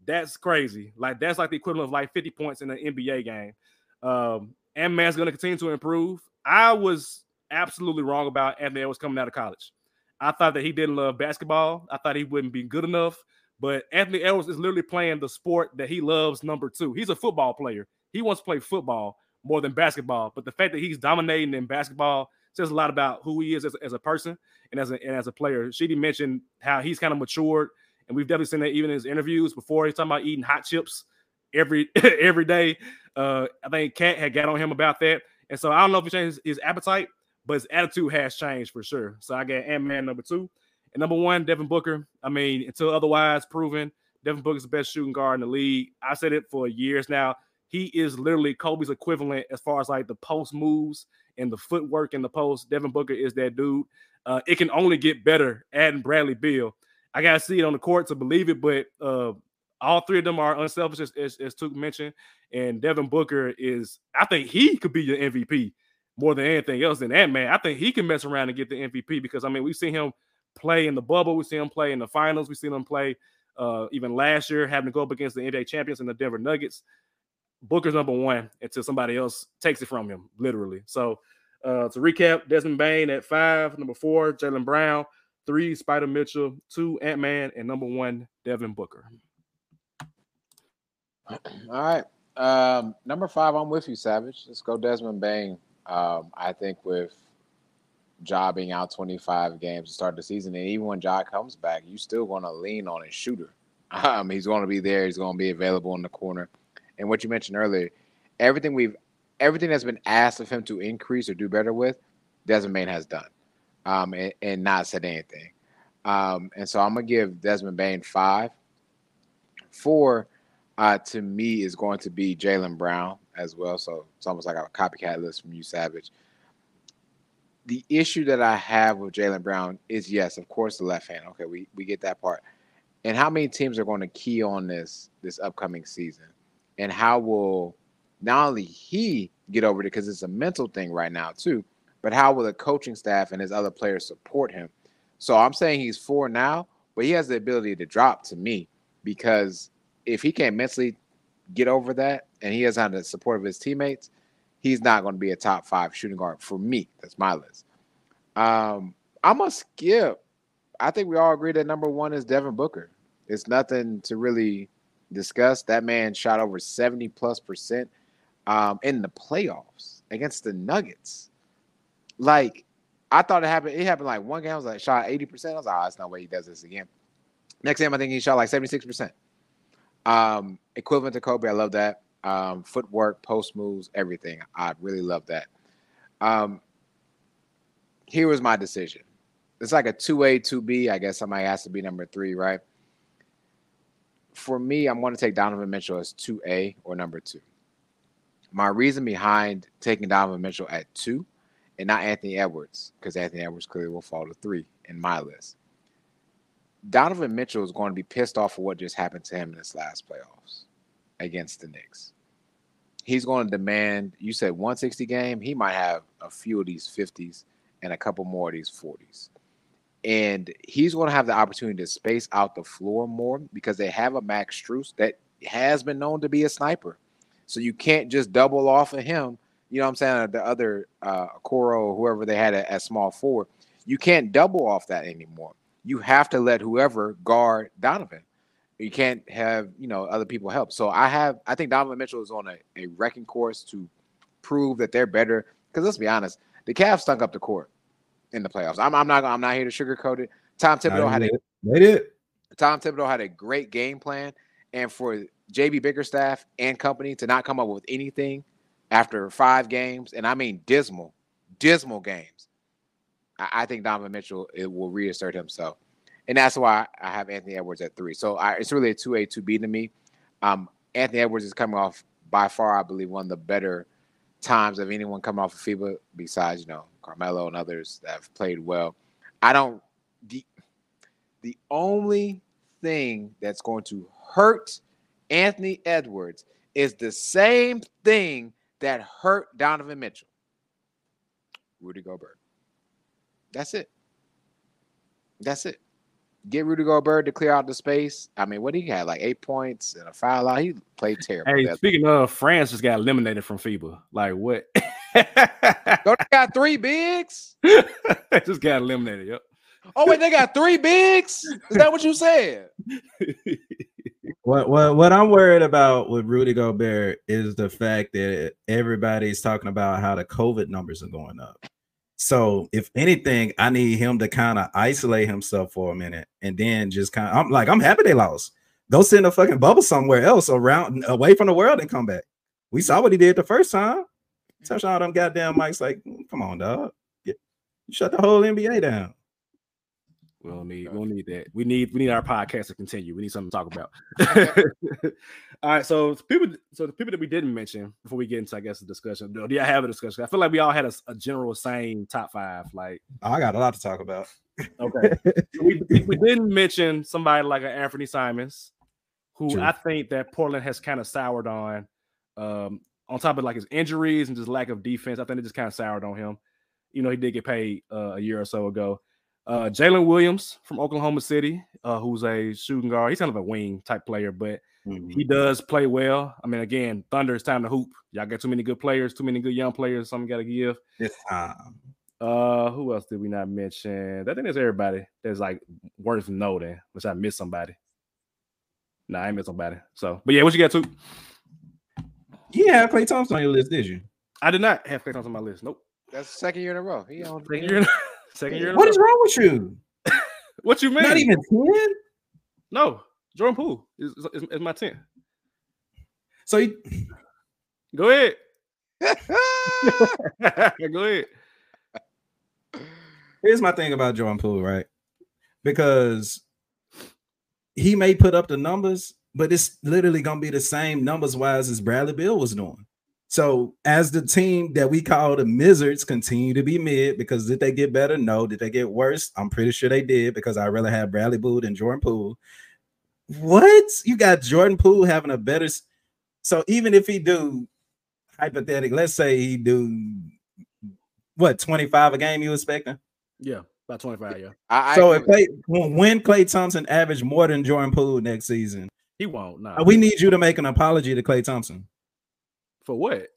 A: That's crazy. Like that's like the equivalent of like 50 points in an NBA game. Um, and man's gonna continue to improve. I was absolutely wrong about Anthony Edwards coming out of college. I thought that he didn't love basketball. I thought he wouldn't be good enough. But Anthony Edwards is literally playing the sport that he loves, number two. He's a football player. He wants to play football more than basketball. But the fact that he's dominating in basketball says a lot about who he is as, as a person and as a and as a player. Sheedy mentioned how he's kind of matured, and we've definitely seen that even in his interviews before. He's talking about eating hot chips every every day. Uh, I think KAT had got on him about that, and so I don't know if he changed his appetite, but his attitude has changed for sure. So I got Ant Man number two, and number one Devin Booker. I mean, until otherwise proven, Devin Booker's the best shooting guard in the league. I said it for years now. He is literally Kobe's equivalent as far as like the post moves and the footwork in the post. Devin Booker is that dude. Uh, it can only get better adding Bradley Beal. I gotta see it on the court to believe it, but uh, all three of them are unselfish, as, as, as Took mentioned. And Devin Booker is, I think he could be your MVP more than anything else than that man. I think he can mess around and get the MVP because I mean we've seen him play in the bubble, we've seen him play in the finals, we've seen him play uh, even last year having to go up against the NBA champions and the Denver Nuggets. Booker's number one until somebody else takes it from him, literally. So uh, to recap, Desmond Bane at five, number four, Jaylen Brown, three, Spider Mitchell, two, Ant Man, and number one, Devin Booker.
B: All right. Um, number five, I'm with you, Savage. Let's go Desmond Bane. Um, I think with Ja being out 25 games to start the season, and even when Ja comes back, you're still going to lean on a shooter. Um, he's going to be there. He's going to be available in the corner. And what you mentioned earlier, everything we've everything that's been asked of him to increase or do better with, Desmond Bane has done, um, and, and, not said anything. Um, and so I'm gonna give Desmond Bane five. Four, uh, to me, is going to be Jaylen Brown as well. So it's almost like a copycat list from you, Savage. The issue that I have with Jaylen Brown is yes, of course, the left hand. Okay, we we get that part. And how many teams are going to key on this this upcoming season? And how will not only he get over it because it's a mental thing right now too, but how will the coaching staff and his other players support him? So I'm saying he's four now, but he has the ability to drop to me because if he can't mentally get over that and he doesn't have the support of his teammates, he's not going to be a top five shooting guard for me. That's my list. Um, I'm gonna skip. I think we all agree that number one is Devin Booker. It's nothing to really discuss. That man shot over 70 plus percent um, in the playoffs against the Nuggets. Like, I thought it happened. It happened like one game. I was like, shot 80%. I was like, oh, that's no way he does this again. Next game, I think he shot like 76%. Um, equivalent to Kobe. I love that. Um, footwork, post moves, everything. I really love that. Um, here was my decision. It's like a 2A, 2B. I guess somebody has to be number three, right? For me, I'm going to take Donovan Mitchell as 2A or number two. My reason behind taking Donovan Mitchell at two and not Anthony Edwards, because Anthony Edwards clearly will fall to three in my list. Donovan Mitchell is going to be pissed off for what just happened to him in this last playoffs against the Knicks. He's going to demand, you said 160 game, he might have a few of these 50s and a couple more of these 40s. And he's going to have the opportunity to space out the floor more because they have a Max Strus that has been known to be a sniper. So you can't just double off of him. You know what I'm saying? The other uh Okoro, whoever they had at, at small four, you can't double off that anymore. You have to let whoever guard Donovan. You can't have you know other people help. So I have I think Donovan Mitchell is on a, a wrecking course to prove that they're better. Because let's be honest, the Cavs stunk up the court in the playoffs. I'm, I'm not I'm not here to sugarcoat it. Tom Thibodeau had a
C: they did.
B: Tom Thibodeau had a great game plan, and for JB Bickerstaff and company to not come up with anything after five games, and I mean dismal, dismal games. I, think Donovan Mitchell it will reassert himself, and that's why I have Anthony Edwards at three. So I, it's really a two A two B to me. Um, Anthony Edwards is coming off by far, I believe, one of the better times of anyone coming off of FIBA besides you know Carmelo and others that have played well. I don't the the only thing that's going to hurt Anthony Edwards is the same thing that hurt Donovan Mitchell. Rudy Gobert. That's it. That's it. Get Rudy Gobert to clear out the space. I mean, what he had like eight points and a foul out. He played terrible.
A: Hey, speaking of, France just got eliminated from FIBA. Like what?
B: Don't they got three bigs?
A: just got eliminated. Yep.
B: Oh wait, they got three bigs. Is that what you said?
C: what what what I'm worried about with Rudy Gobert is the fact that everybody's talking about how the COVID numbers are going up. So if anything, I need him to kind of isolate himself for a minute and then just kind of I'm like, I'm happy they lost. Go sit in a fucking bubble somewhere else around away from the world and come back. We saw what he did the first time. Mm-hmm. Touch all them goddamn mics, like, mm, come on, dog. Get, shut the whole NBA down.
A: We don't need we don't need that. We need we need our podcast to continue. We need something to talk about. all right. So people so the people that we didn't mention before we get into I guess the discussion. Do you have a discussion? I feel like we all had a, a general same top five. Like
C: I got a lot to talk about.
A: Okay. we, we didn't mention somebody like an Anthony Simons, who True. I think that Portland has kind of soured on. Um, on top of like his injuries and just lack of defense, I think it just kind of soured on him. You know, he did get paid uh, a year or so ago. Uh, Jalen Williams from Oklahoma City, uh, who's a shooting guard. He's kind of a wing type player, but mm-hmm. he does play well. I mean, again, Thunder, it's time to hoop. Y'all got too many good players, too many good young players. Something got to give.
C: This time.
A: Uh, who else did we not mention? I think there's everybody that's like worth noting. Which I missed somebody. Nah, I missed somebody. So, but yeah, what you got to?
C: You have Klay Thompson on your list, did you?
A: I did not have Klay Thompson on my list. Nope.
B: That's the second year in a row.
A: He on second year. Second year.
C: What is wrong with you?
A: what you mean?
C: Not even ten?
A: No, Jordan Poole is, is, is my ten.
C: So you...
A: go ahead. go ahead.
C: Here's my thing about Jordan Poole, right? Because he may put up the numbers, but it's literally gonna be the same numbers wise as Bradley Beal was doing. So as the team that we call the Mizzards continue to be mid, because did they get better? No. Did they get worse? I'm pretty sure they did because I really have Bradley Beal and Jordan Poole. What? You got Jordan Poole having a better. So even if he do hypothetical, let's say he do what 25 a game you expecting?
A: Yeah, about 25, yeah.
C: I, so I if they when Klay Thompson average more than Jordan Poole next season,
A: he won't. No.
C: We need you to make an apology to Klay Thompson.
A: For what?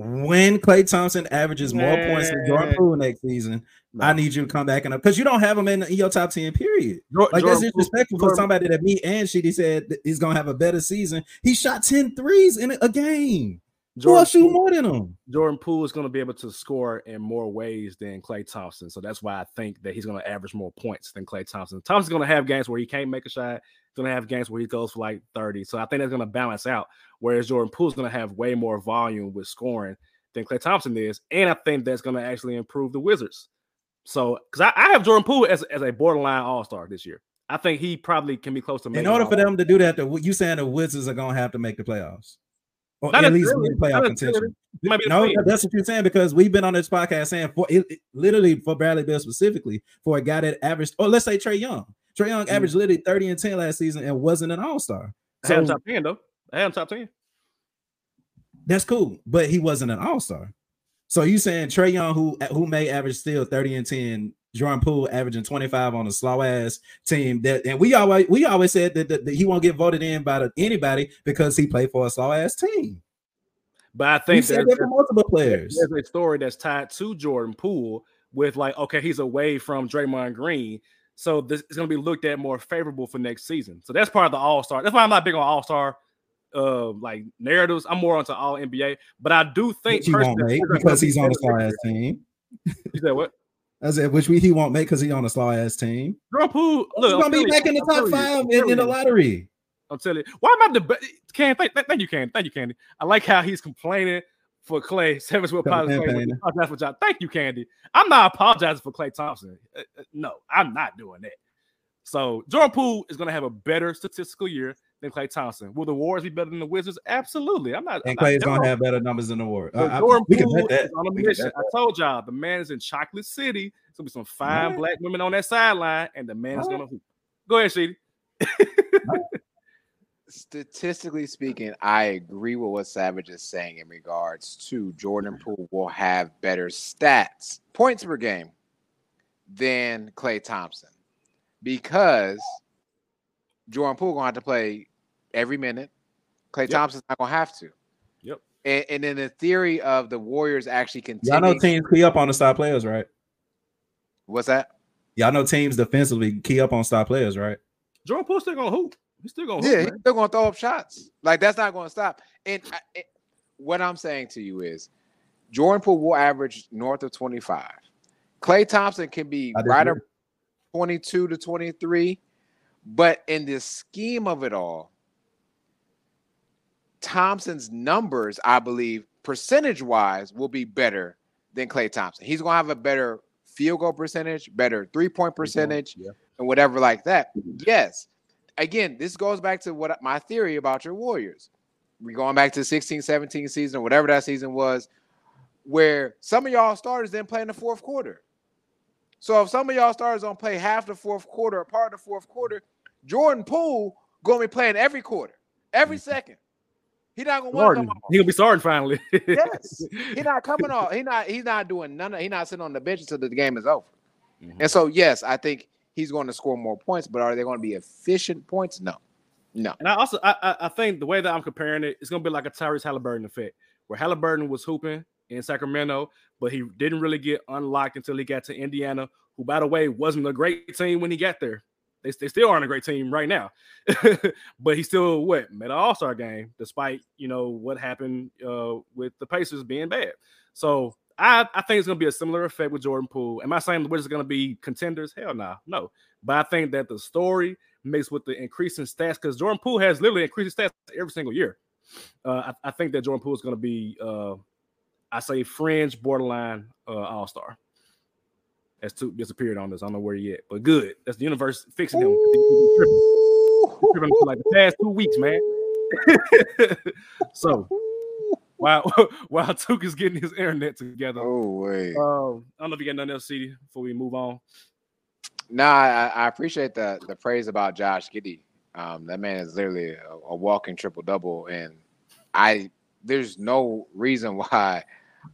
C: When Klay Thompson averages more Man. points than Jordan Poole next season, no. I need you to come back and up because you don't have him in, your top 10, period. Jordan, like that's disrespectful Jordan, for somebody that me and Sheedy said he's gonna have a better season. He shot 10 threes in a game. Jordan shoot more than him?
A: Jordan Poole is going to be able to score in more ways than Klay Thompson. So that's why I think that he's going to average more points than Klay Thompson. Thompson's going to have games where he can't make a shot. He's going to have games where he goes for like 30. So I think that's going to balance out. Whereas Jordan Poole's going to have way more volume with scoring than Klay Thompson is. And I think that's going to actually improve the Wizards. So, because I, I, have Jordan Poole as, as a borderline all star this year. I think he probably can be close to.
C: In order for them to do that, the, you saying the Wizards are going to have to make the playoffs? Or at least win playoff contention. No, that's what you're saying because we've been on this podcast saying for it, it, literally for Bradley Beal specifically for a guy that averaged, or let's say Trae Young. Trae Young mm-hmm. averaged literally 30 and 10 last season and wasn't an all star.
A: So, I had top 10 though. I had top 10.
C: That's cool, but he wasn't an all star. So you saying Trey Young, who who may average still 30 and 10, Jordan Poole averaging 25 on a slow ass team that and we always we always said that, that, that he won't get voted in by the, anybody because he played for a slow ass team.
A: But I think
C: there's, multiple players.
A: There's a story that's tied to Jordan Poole with like, okay, he's away from Draymond Green. So this is going to be looked at more favorable for next season. So that's part of the All Star. That's why I'm not big on All Star uh like narratives. I'm more onto All NBA, but I do think
C: he won't make because he's on a slow ass team.
A: You said what?
C: I it, which we he won't make because he on a slow ass team.
A: Jordan Poole, look,
C: he's gonna be back in the top five in, in the lottery.
A: I'm telling you. Why am I the Can thank, thank you, Can. Thank you, Candy. I like how he's complaining for Klay. Seven will apologize for y'all. Thank you, Candy. I'm not apologizing for Klay Thompson. Uh, uh, no, I'm not doing that. So Jordan Poole is going to have a better statistical year than Klay Thompson. Will the Warriors be better than the Wizards? Absolutely. I'm not.
C: And Klay's going to have better numbers than the Warriors.
A: Uh, Jordan I, Poole is on a mission. I told y'all the man is in Chocolate City. There's going to be some fine black women on that sideline, and the man is going to hoop. Go ahead, Sheedy.
B: statistically speaking, I agree with what Savage is saying in regards to Jordan Poole will have better stats, points per game, than Klay Thompson because Jordan Poole gonna have to play every minute. Klay
A: Yep.
B: Thompson's not gonna have to.
A: Yep.
B: And, and then the theory of the Warriors actually
C: can,
B: Y'all
C: know teams key up on the star players, right?
B: What's that?
C: Y'all know teams defensively key up on star players, right?
A: Jordan Poole still gonna hoop. He's still gonna
B: Yeah,
A: hoop.
B: he's still gonna throw up shots. Like that's not gonna stop. And I, it, what I'm saying to you is, Jordan Poole will average north of 25. Klay Thompson can be right
C: disagree.
B: up 22 to 23, but in the scheme of it all, Thompson's numbers, I believe, percentage wise, will be better than Klay Thompson. He's gonna have a better field goal percentage, better three point percentage,
A: Yeah.
B: and whatever like that. Yes. Again, this goes back to what my theory about your Warriors. We're going back to 16, 17 season, or whatever that season was, where some of y'all starters didn't play in the fourth quarter. So if some of y'all starters don't play half the fourth quarter or part of the fourth quarter, Jordan Poole gonna be playing every quarter, every mm-hmm. second. He not gonna want to come off.
A: He gonna be starting finally.
B: Yes, he not coming off. He not. He's not doing none. Of, he not sitting on the bench until the game is over.
A: Mhm.
B: And so, yes, I think he's going to score more points. But are they going to be efficient points? No, no.
A: And I also I, I I think the way that I'm comparing it, it's gonna be like a Tyrese Halliburton effect, where Halliburton was hooping in Sacramento, but he didn't really get unlocked until he got to Indiana, who by the way wasn't a great team when he got there. They, they still aren't a great team right now, but he still what made an All Star game despite you know what happened uh, with the Pacers being bad. So I, I think it's gonna be a similar effect with Jordan Poole. Am I saying the Wizards are gonna be contenders? Hell no, no. But I think that the story mixed with the increasing stats because Jordan Poole has literally increasing stats every single year. Uh, I, I think that Jordan Poole is going to be, uh, I say, fringe borderline uh, all star. That's too disappeared on us. I don't know where he at, but good. That's the universe fixing him. Tripping, tripping for like the past two weeks, man. so while while Took is getting his internet together,
B: Oh wait.
A: um, I don't know if you got nothing else, CD, before we move on.
B: No, I, I appreciate the the praise about Josh Giddey. Um, that man is literally a, a walking triple double, and I there's no reason why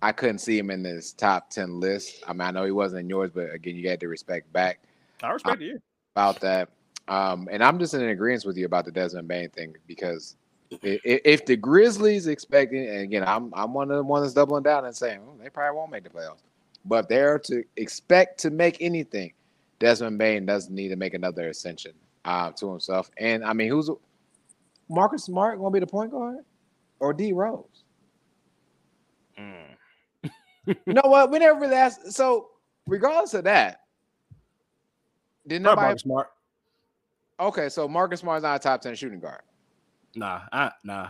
B: I couldn't see him in this top ten list. I mean, I know he wasn't in yours, but again, you had to respect back
A: I respect you
B: about that. Um, and I'm just in agreement with you about the Desmond Bane thing because i- i- if the Grizzlies expecting, and again, I'm I'm one of the ones that's doubling down and saying "Oh, they probably won't make the playoffs, but if they're to expect to make anything, Desmond Bane doesn't need to make another ascension uh, to himself. And I mean, who's Marcus Smart going to be the point guard or D Rose? You know what? We never really asked. So regardless of that, did
A: Probably
B: nobody?
A: Marcus Smart.
B: Okay, so Marcus Smart's not a top ten shooting guard.
A: Nah, I, nah.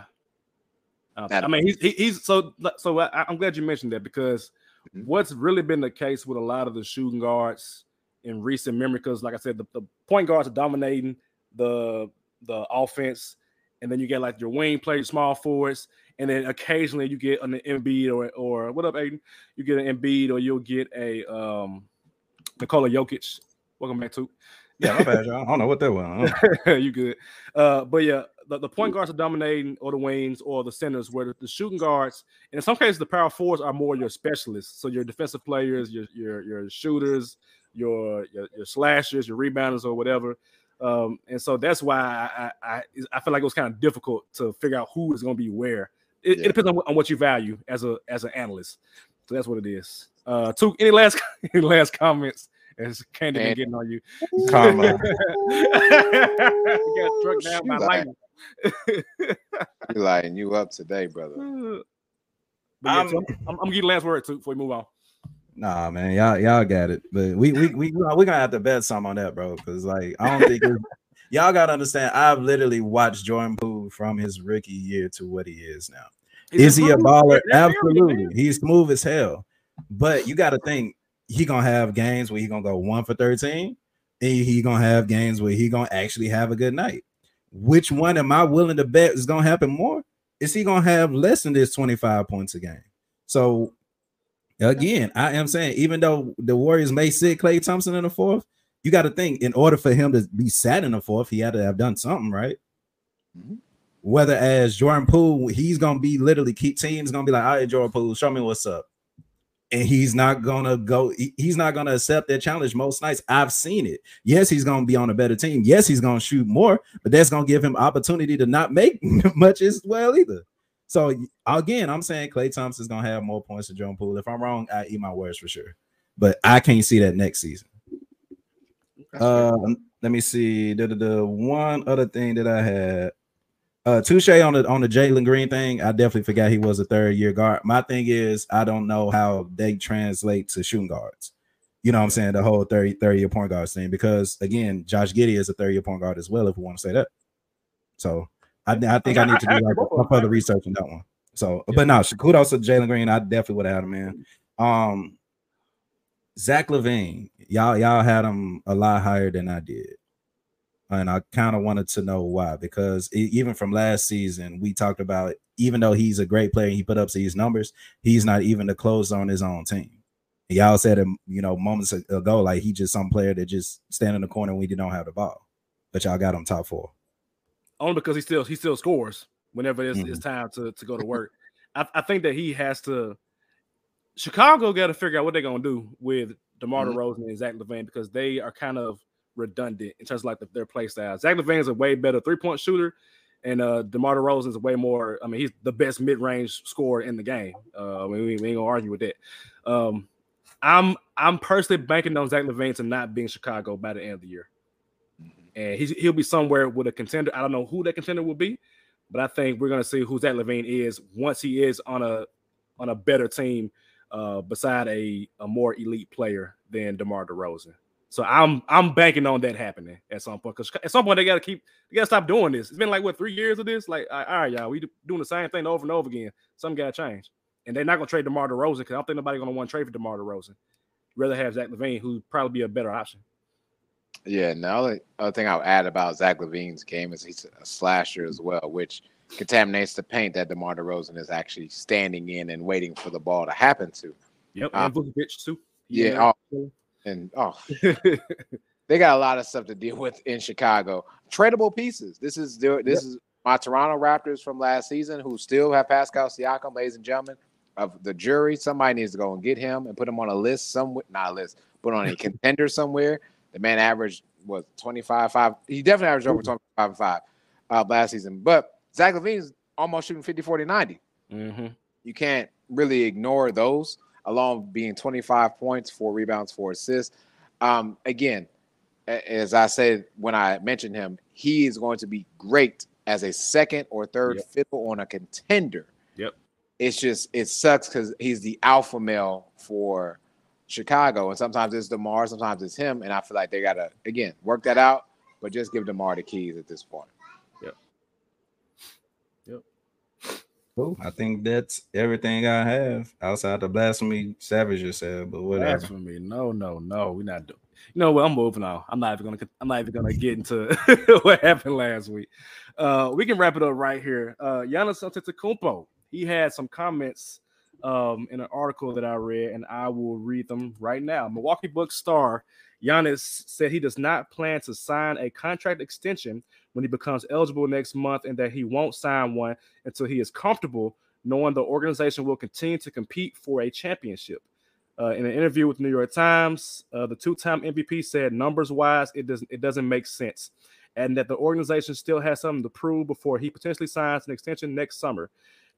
A: I,
B: Not
A: I mean, he's he's so so. I, I'm glad you mentioned that because
B: Mhm.
A: what's really been the case with a lot of the shooting guards in recent memory, because like I said, the, the point guards are dominating the the offense, and then you get like your wing players, small forwards, and then occasionally you get an Embiid or or what up, Aiden? You get an Embiid or you'll get a um Nikola Jokic. Welcome back to
C: Yeah, my bad, y'all. I don't know what that was.
A: you good. Uh, but yeah, the, the point guards are dominating, or the wings, or the centers, where the, the shooting guards, and in some cases, the power forwards are more your specialists. So your defensive players, your your your shooters, your your, your slashers, your rebounders, or whatever. Um, and so that's why I, I I I feel like it was kind of difficult to figure out who is going to be where. It,
B: Yeah.
A: it depends on, what- on what you value as a as an analyst. So that's what it is. Uh, two any last any last comments? As Candy been
B: And-
A: getting on you.
C: Karma.
A: got struck down by
B: Shoot,
A: lightning.
B: You lighting you up today, brother.
A: But yeah,
C: I'm-
A: so I'm, I'm, I'm getting last word too before we move on.
C: Nah, man, y'all y'all got it. But we we we we gonna have to bet some on that, bro. Because like I don't think it's- y'all gotta understand. I've literally watched Jordan Poole from his rookie year to what he is now. Is he a baller? Absolutely. He's smooth as hell. But you got to think he gonna have games where he gonna go one for 13, and he gonna have games where he gonna actually have a good night. Which one am I willing to bet is gonna happen more? Is he gonna have less than this 25 points a game? So again, I am saying, even though the Warriors may sit Klay Thompson in the fourth, you got to think in order for him to be sat in the fourth, he had to have done something, right?
B: Mhm.
C: Whether as Jordan Poole, he's gonna be literally keep teams gonna be like, all right, Jordan Poole, show me what's up. And he's not gonna go, he's not gonna accept that challenge most nights. I've seen it. Yes, he's gonna be on a better team. Yes, he's gonna shoot more, but that's gonna give him opportunity to not make much as well either. So again, I'm saying Klay Thompson's gonna have more points than Jordan Poole. If I'm wrong, I eat my words for sure. But I can't see that next season. Uh, let me see. The, the, the one other thing that I had. Uh, Touche on the on the Jalen Green thing. I definitely forgot he was a third year guard. My thing is, I don't know how they translate to shooting guards. You know what I'm saying? The whole 30, 30 year point guard thing. Because again, Josh Giddey is a third year point guard as well, if we want to say that. So I, I think I need to do like a, further research on that one. So, yeah. but no, kudos to Jalen Green. I definitely would have had him, man. Um, Zach LaVine, y'all, y'all had him a lot higher than I did. And I kind of wanted to know why, because it, even from last season, we talked about even though he's a great player, he put up these numbers, he's not even the close on his own team. Y'all said him, you know, moments ago, like he just some player that just stand in the corner when he don't have the ball. But y'all got him top four
A: only because he still he still scores whenever it's, mm-hmm. it's time to, to go to work. I, I, think that he has to. Chicago got to figure out what they're gonna do with DeMar mm-hmm. DeRozan and Zach LaVine because they are kind of redundant in terms of like the, their play style. Zach LaVine is a way better three point shooter, and uh, DeMar DeRozan is a way more. I mean, he's the best mid range scorer in the game. Uh, I mean, we, we, ain't gonna argue with that. Um, I'm I'm personally banking on Zach LaVine to not being Chicago by the end of the year and he's, he'll be somewhere with a contender. I don't know who that contender will be, but I think we're gonna see who Zach LaVine is once he is on a on a better team uh, beside a, a more elite player than DeMar DeRozan. So I'm I'm banking on that happening at some point because at some point they got to keep they got to stop doing this. It's been like what three years of this. Like all right, y'all, we doing the same thing over and over again. Something got to change, and they're not gonna trade DeMar DeRozan because I don't think nobody gonna want to trade for DeMar DeRozan. Rather have Zach LaVine, who'd probably be a better option.
B: Yeah, now the other thing I'll add about Zach LaVine's game is he's a slasher as well, which contaminates the paint that DeMar DeRozan is actually standing in and waiting for the ball to happen to.
A: Yep, um, and Vucevic too.
B: Yeah, oh, and oh, they got a lot of stuff to deal with in Chicago. Tradable pieces. This is this yep. is my Toronto Raptors from last season, who still have Pascal Siakam, ladies and gentlemen of the jury. Somebody needs to go and get him and put him on a list somewhere, not a list, put on a contender somewhere the man averaged was 25 5. He definitely averaged over 25 5 uh, last season. But Zach LaVine's almost shooting 50, 40, 90. Mm-hmm. You can't really ignore those, along with being 25 points, four rebounds, four assists. Um, again, as I said when I mentioned him, he is going to be great as a second or third yep. fiddle on a contender.
A: Yep.
B: It's just it sucks because he's the alpha male for Chicago, and sometimes it's Demar, sometimes it's him, and I feel like they gotta again work that out, but just give Demar the keys at this point.
A: Yep.
C: Yep. Cool. I think that's everything I have outside the blasphemy Savage said, but whatever.
A: Blasphemy, no, no, no, we're not doing. You know what? I'm moving on. I'm not even gonna. I'm not even gonna get into what happened last week. Uh, we can wrap it up right here. Uh, Giannis Antetokounmpo. He had some comments um, in an article that I read, and I will read them right now. Milwaukee Bucks star Giannis said he does not plan to sign a contract extension when he becomes eligible next month, and that he won't sign one until he is comfortable knowing the organization will continue to compete for a championship. Uh, in an interview with New York Times, uh, the two-time MVP said, "Numbers-wise, it doesn't it doesn't make sense." and that the organization still has something to prove before he potentially signs an extension next summer.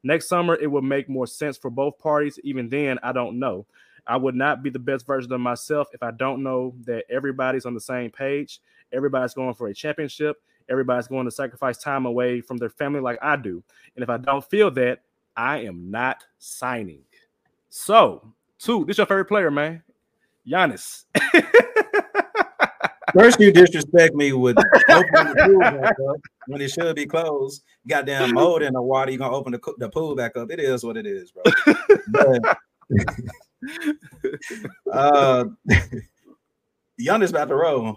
A: Next summer, it would make more sense for both parties. Even then, I don't know. I would not be the best version of myself if I don't know that everybody's on the same page. Everybody's going for a championship. Everybody's going to sacrifice time away from their family like I do. And if I don't feel that, I am not signing. So, two, this your favorite player, man. Giannis.
C: First, you disrespect me with opening the pool back up when it should be closed. Goddamn mold in the water. You're gonna open the, the pool back up? It is what it is, bro. but, uh, Giannis about to roll.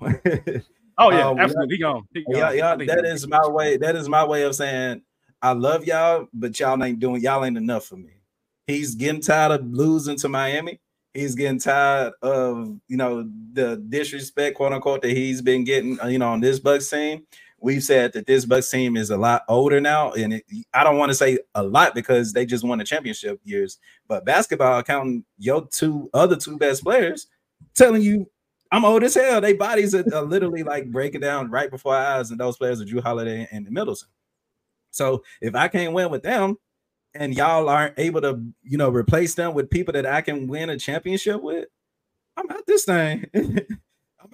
A: Oh yeah, um, absolutely. He gone. He
C: gone. Yeah, yeah. That is my way. That is my way of saying I love y'all, but y'all ain't doing. Y'all ain't enough for me. He's getting tired of losing to Miami. He's getting tired of you know the disrespect, quote unquote, that he's been getting, uh, you know, on this Bucks team. we've said that this Bucks team is a lot older now, and it, I don't want to say a lot because they just won the championship years. But basketball, counting your two other two best players, telling you I'm old as hell. They bodies are, are literally like breaking down right before our eyes, and those players are Jrue Holiday and Middleton. So if I can't win with them, and y'all aren't able to, you know, replace them with people that I can win a championship with, I'm out this thing. Out.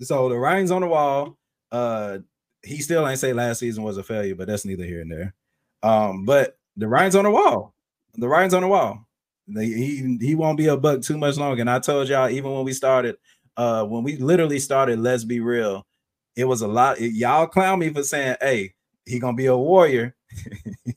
C: So the writing's on the wall. Uh, he still ain't say last season was a failure, but that's neither here and there. Um, but the writing's on the wall. The writing's on the wall. He he won't be a buck too much longer. And I told y'all even when we started, uh, when we literally started, let's be real, it was a lot. Y'all clown me for saying, "Hey, he gonna be a warrior."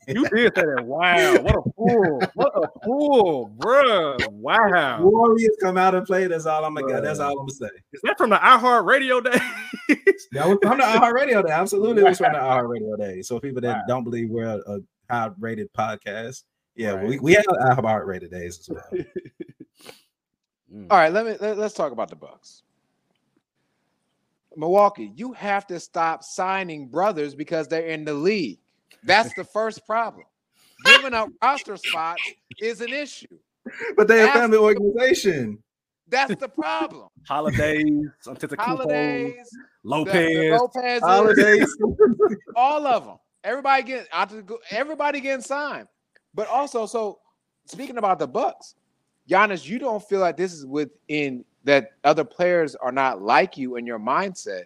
A: you did that. Wow, what a fool! What a fool, bro! Wow.
C: Warriors come out and play. That's all I'm gonna. That's all I'm gonna say.
A: Is that from the iHeart Radio days?
C: that was from the iHeart Radio day. Absolutely, wow. it was from the iHeart Radio day. So people that wow. don't believe we're a, a high rated podcast, yeah, right. we we have iHeart rated days as well.
B: Mm. All right, let me let, let's talk about the Bucks. Milwaukee, you have to stop signing brothers because they're in the league. That's the first problem. Giving up roster spots is an issue.
C: But they're a family organization.
B: That's the problem.
A: Holidays,
B: holidays,
A: Lopez, the, the
B: Lopez, holidays, all of them. Everybody get everybody getting signed. But also, so speaking about the Bucks, Giannis, you don't feel like this is within that other players are not like you in your mindset.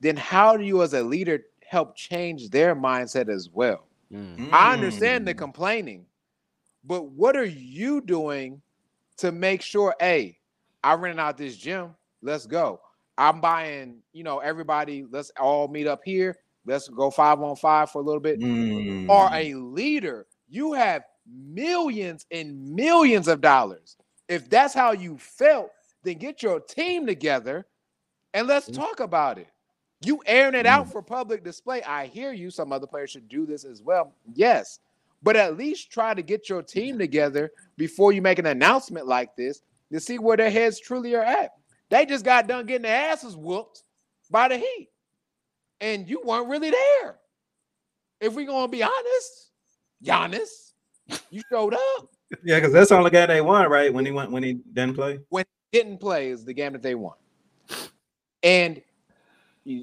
B: Then how do you, as a leader, help change their mindset as well. Mm. I understand the complaining, but what are you doing to make sure, hey, I rented out this gym, let's go. I'm buying, you know, everybody, let's all meet up here. Let's go five on five for a little bit. Mm. Or a leader, you have millions and millions of dollars. If that's how you felt, then get your team together and let's mm. talk about it. You airing it out mm. for public display. I hear you. Some other players should do this as well. Yes. But at least try to get your team together before you make an announcement like this to see where their heads truly are at. They just got done getting their asses whooped by the Heat. And you weren't really there. If we're gonna be honest, Giannis, you showed up.
C: Yeah, because that's the only guy they won, right? When he went when he didn't play.
B: When he didn't play is the game that they won. And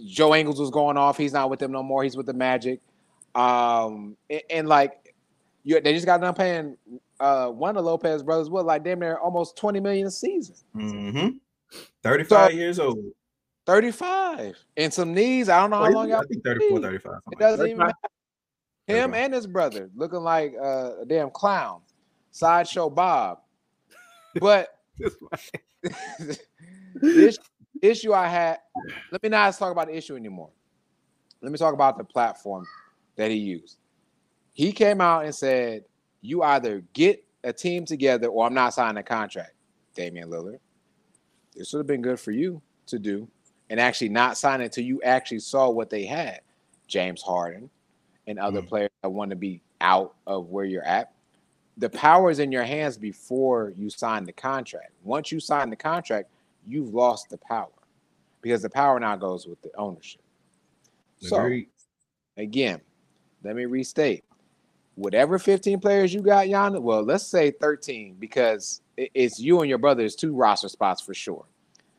B: Joe Ingles was going off. He's not with them no more. He's with the Magic. Um, and, and like you, they just got done paying uh, one of the Lopez brothers what like damn near almost 20 million a season.
C: Mm-hmm. 35 so, years old.
B: 35 and some knees. I don't know how long
C: I think 34, 35.
B: It doesn't 35. even matter. Him and his brother looking like uh, a damn clown, sideshow Bob. But this issue I had, let me not talk about the issue anymore. Let me talk about the platform that he used. He came out and said, You either get a team together or I'm not signing a contract, Damian Lillard. This would have been good for you to do and actually not sign it until you actually saw what they had. James Harden and other mm. players that want to be out of where you're at. The power is in your hands before you sign the contract. Once you sign the contract, you've lost the power because the power now goes with the ownership. Agreed. So, again, let me restate whatever 15 players you got, Jan, well, let's say 13 because it's you and your brother brother's two roster spots for sure.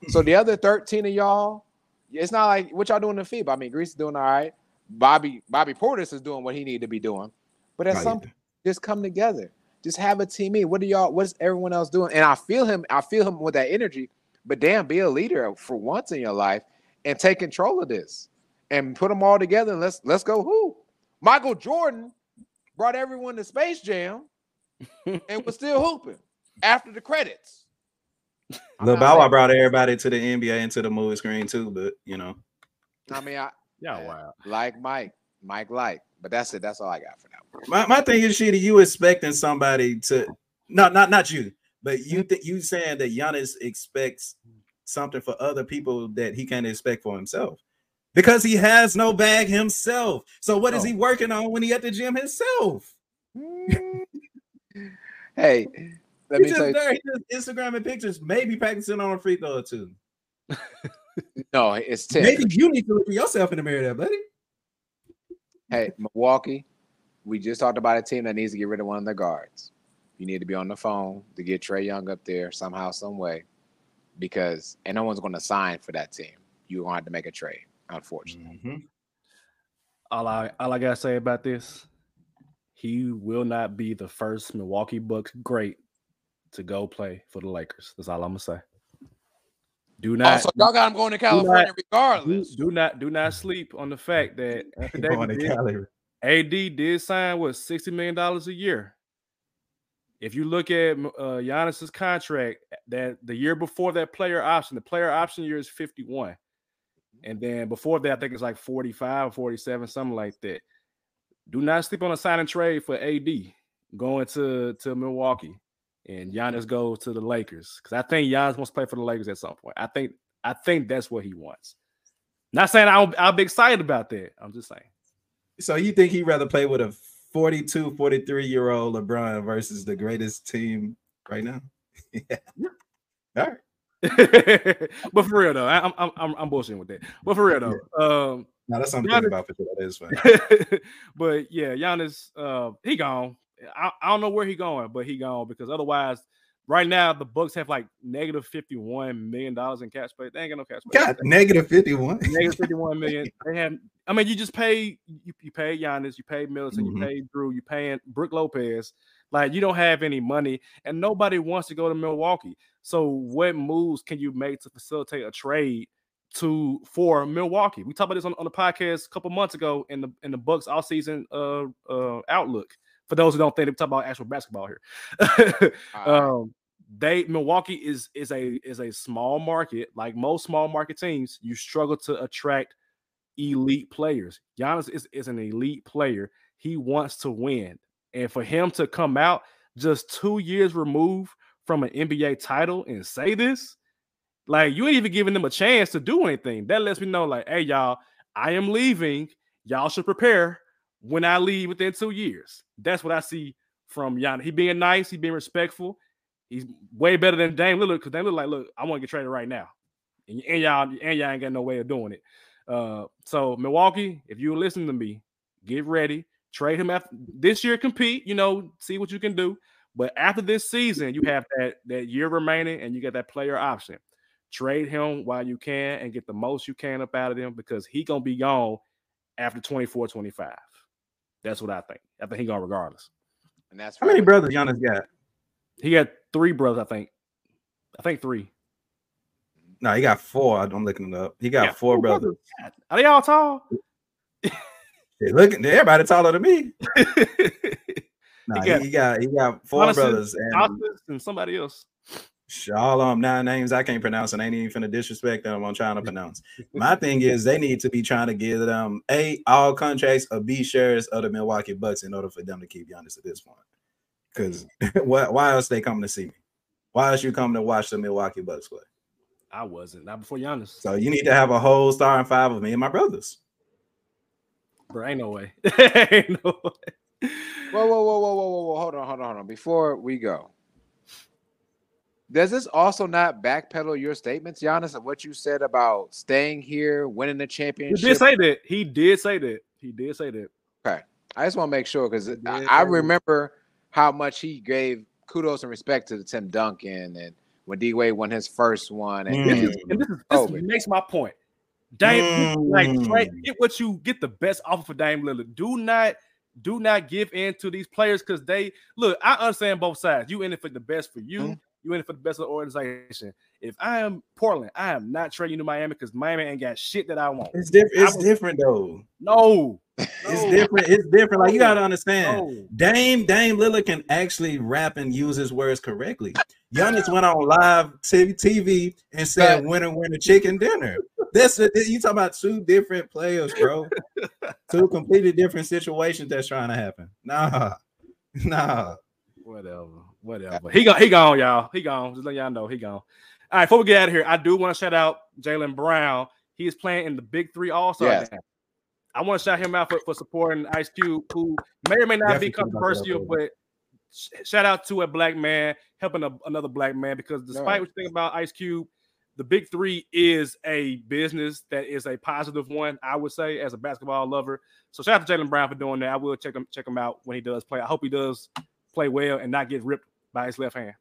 B: So the other 13 of y'all, it's not like what y'all doing in the FIBA. I mean, Greece is doing all right. Bobby Bobby Portis is doing what he needed to be doing. But at some point, just come together. Just have a team in. What are y'all? What's everyone else doing? And I feel him. I feel him with that energy but damn, be a leader for once in your life and take control of this and put them all together and let's let's go. Who? Michael Jordan brought everyone to Space Jam and was still hooping after the credits.
C: Lil Bow Wow brought everybody to the NBA and to the movie screen too, but you know.
B: I mean, I
A: yeah, wow.
B: Like Mike, Mike like, but that's it. That's all I got for now.
C: My my thing is, Sheedy. You expecting somebody to not not not you. But you mm-hmm. th- you saying that Giannis expects something for other people that he can't expect for himself because he has no bag himself. So what oh. is he working on when he at the gym himself?
B: hey, let
C: me just there, he just Instagram and pictures, maybe practicing on a free throw or two.
B: No, it's ten.
C: Maybe you need to look at yourself in the mirror, there, buddy.
B: Hey, Milwaukee, we just talked about a team that needs to get rid of one of their guards. You need to be on the phone to get Trae Young up there somehow, some way, because and no one's going to sign for that team. You're going to have to make a trade, unfortunately.
C: Mm-hmm.
A: all I all I gotta say about this, he will not be the first Milwaukee Bucks great to go play for the Lakers. That's all I'm gonna say. Do
B: Oh,
A: not
B: so y'all got him going to California
A: do,
B: regardless.
A: do not do not sleep on the fact that
C: Going to
A: Davis did-. AD did sign what sixty million dollars a year. If you look at uh, Giannis's contract, that the year before that player option, the player option year is fifty one, and then before that, I think it's like 45 or 47, something like that. Do not sleep on a sign and trade for AD going to to Milwaukee, and Giannis goes to the Lakers because I think Giannis wants to play for the Lakers at some point. I think I think that's what he wants. Not saying I'll, I'll be excited about that. I'm just saying.
C: So you think he'd rather play with a 42, 43 year old LeBron versus the greatest team right now? yeah. All right.
A: but for real though, I, I'm I'm I'm bullshitting with that. But for real though, um,
C: Now that's something
A: Giannis-
C: about for sure. That is fine.
A: but yeah, Giannis, uh, he gone. I, I don't know where he going, but he gone because otherwise, right now the Bucks have like negative fifty one million dollars in cash space. They ain't got no cash space.
C: God, negative 51.
A: negative 51 million. They have, I mean, you just pay you, you pay Giannis, you pay Middleton,
C: Mhm.
A: you pay Jrue, you paying Brook Lopez. Like you don't have any money, and nobody wants to go to Milwaukee. So, what moves can you make to facilitate a trade to for Milwaukee? We talked about this on, on the podcast a couple months ago in the in the Bucks all season uh uh outlook. For those who don't think they talk about actual basketball here. Um they Milwaukee is is a is a small market. Like most small market teams you struggle to attract elite players. Giannis is, is an elite player. He wants to win. And for him to come out just two years removed from an NBA title and say this like you ain't even giving them a chance to do anything. That lets me know like hey y'all I am leaving. Y'all should prepare when I leave within two years that's what I see from Giannis he being nice he being respectful He's way better than Dame Lillard because Dame Lillard like, look, I want to get traded right now, and, and y'all and y'all ain't got no way of doing it. Uh, so Milwaukee, if you listen to me, get ready, trade him after this year, compete, you know, see what you can do. But after this season, you have that that year remaining, and you get that player option. Trade him while you can and get the most you can up out of him because he gonna be gone after 24, 25. That's what I think. I think he gone regardless.
B: and that's
C: How many
B: right.
C: brothers Giannis got?
A: He got three brothers, I think. I think three.
C: No, he got four. I'm looking it up. He got
A: Yeah,
C: four brothers.
A: God, Are they all tall?
C: Hey, look, everybody taller than me. No,
A: He got-
C: he, got he got four
A: Honestly,
C: brothers and
A: Kostas and somebody else.
C: Sh- all of nine names I can't pronounce and ain't even finna disrespect them. I'm trying to pronounce. My thing is they need to be trying to give them a all contracts or B shares of the Milwaukee Bucks in order for them to keep Giannis at this point. Because mm. why, why else they coming to see me? Why else you coming to watch the Milwaukee Bucks play?
A: I wasn't. Not before Giannis.
C: So you need to have a whole starting five of me and my brothers.
A: Bro, ain't no way. ain't no way.
B: Whoa, whoa, whoa, whoa, whoa, whoa, whoa! Hold on, hold on, hold on. Before we go, does this also not backpedal your statements, Giannis, of what you said about staying here, winning the championship?
A: He did say that. He did say that. He did say that. Okay.
B: I just want to make sure because I, I remember how much he gave kudos and respect to Tim Duncan and when D Wade won his first one. And,
C: Mm.
A: This is, and this, is, this makes my point. Dame, like trade,
C: Mm.
A: get what you get the best offer for Dame Lillard. Do not, do not give in to these players because they look. I understand both sides. You in it for the best for you.
B: Mhm.
A: You in it for the best of the organization. If I am Portland, I am not trading to Miami because Miami ain't got shit that I want.
C: It's different. It's
A: was-
C: different though.
A: No,
C: It's different. It's different. Like you gotta understand.
A: no.
C: Dame Dame Lillard can actually rap and use his words correctly. Giannis went on live TV, TV and said,
B: But-
C: "Winner, winner, chicken dinner." That's a, you talking about two different players, bro. two completely different situations that's trying to happen. Nah, nah.
A: Whatever, whatever. He gone, he gone, y'all. He gone. Just let y'all know he gone. All right, before we get out of here, I do want to shout out Jaylen Brown. He is playing in the Big Three All Star.
B: Yes.
A: I want to shout him out for, for supporting Ice Cube, who may or may not
C: Definitely
A: be
C: shout out to
A: controversial, but shout out to a black man helping a, another black man because despite
B: Right.
A: what you think about Ice Cube, the big three is a business that is a positive one, I would say, as a basketball lover. So shout out to Jaylen Brown for doing that. I will check him check him out when he does play. I hope he does play well and not get ripped by his left hand.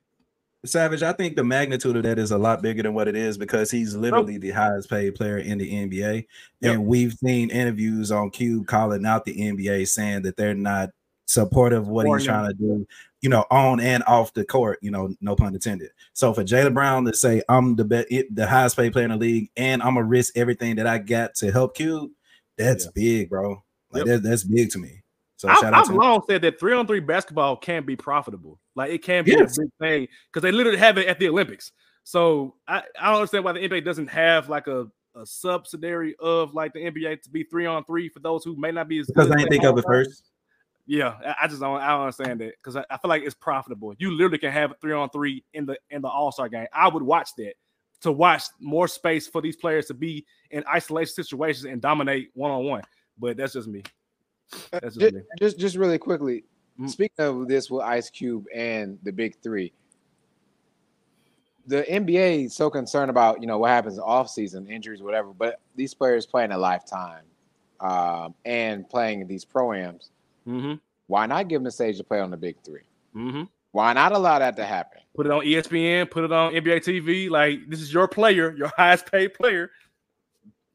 C: Savage, I think the magnitude of that is a lot bigger than what it is because he's literally the highest paid player in the NBA. Yep. And we've seen interviews on Cube calling out the NBA saying that they're not supportive of what he's trying to do, you know, on and off the court, you know, no pun intended. So for Jaylen Brown to say I'm the best, the highest paid player in the league, and I'm gonna risk everything that I got to help Cube, that's yeah. big, bro. Like yep. that, that's big to me.
A: So I, have long said that three on three basketball can be profitable. Like it can be yes. a big thing because they literally have it at the Olympics. So I, I don't understand why the NBA doesn't have like a, a subsidiary of like the NBA to be three on three for those who may not be as
C: because I didn't think of it first.
A: Yeah, I just don't I don't understand that because I, I, feel like it's profitable. You literally can have three on three in the in the All Star game. I would watch that to watch more space for these players to be in isolation situations and dominate one on one. But that's just me.
B: That's just, just, just really quickly. Mm-hmm. Speaking of this with Ice Cube and the Big Three, the NBA is so concerned about you know what happens off season, injuries, whatever. But these players playing a lifetime um, and playing these proams. Mm-hmm. Why not give them a stage to play on the Big 3 mm-hmm. Why not allow that to happen?
A: Put it on ESPN. Put it on NBA TV. Like this is your player, your highest paid player.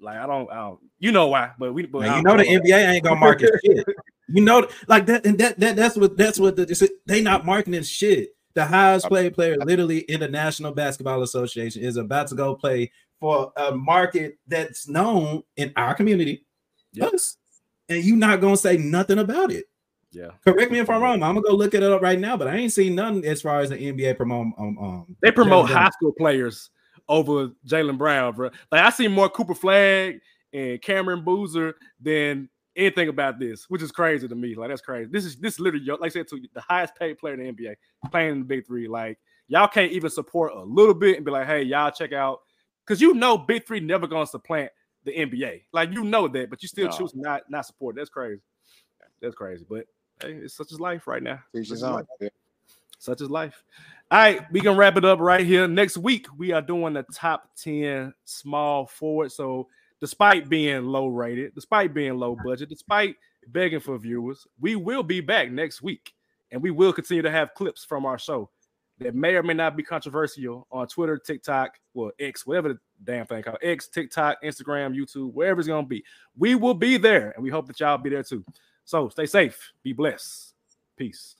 A: Like I don't, I don't you know why, but we. But
C: you know the NBA ain't gonna market shit. You know, like that, and that, that that's what that's what the, they not marketing shit. The highest paid player, literally in the National Basketball Association, is about to go play for a market that's known in our community. Yes, and you not gonna say nothing about it.
A: Yeah.
C: Correct me if I'm wrong. I'm gonna go look it up right now, but I ain't seen nothing as far as the NBA promote. Um, um
A: they promote high school players over Jaylen Brown, bro. Like I see more Cooper Flagg and Cameron Boozer than anything about this, which is crazy to me. Like that's crazy. This is this is literally like I said to you, the highest paid player in the NBA playing in the big three. Like y'all can't even support a little bit and be like, hey, y'all check out because you know big three never gonna supplant the NBA. Like you know that, but you still no. choose not not support. That's crazy. That's crazy. But hey, it's such as life right now. Such as life. Such as life. All right, we can wrap it up right here. Next week, we are doing the top 10 small forward. So despite being low rated, despite being low budget, despite begging for viewers, we will be back next week and we will continue to have clips from our show that may or may not be controversial on Twitter, TikTok, well, X, whatever the damn thing called X, TikTok, Instagram, YouTube, wherever it's gonna be. We will be there and we hope that y'all be there too. So stay safe, be blessed. Peace.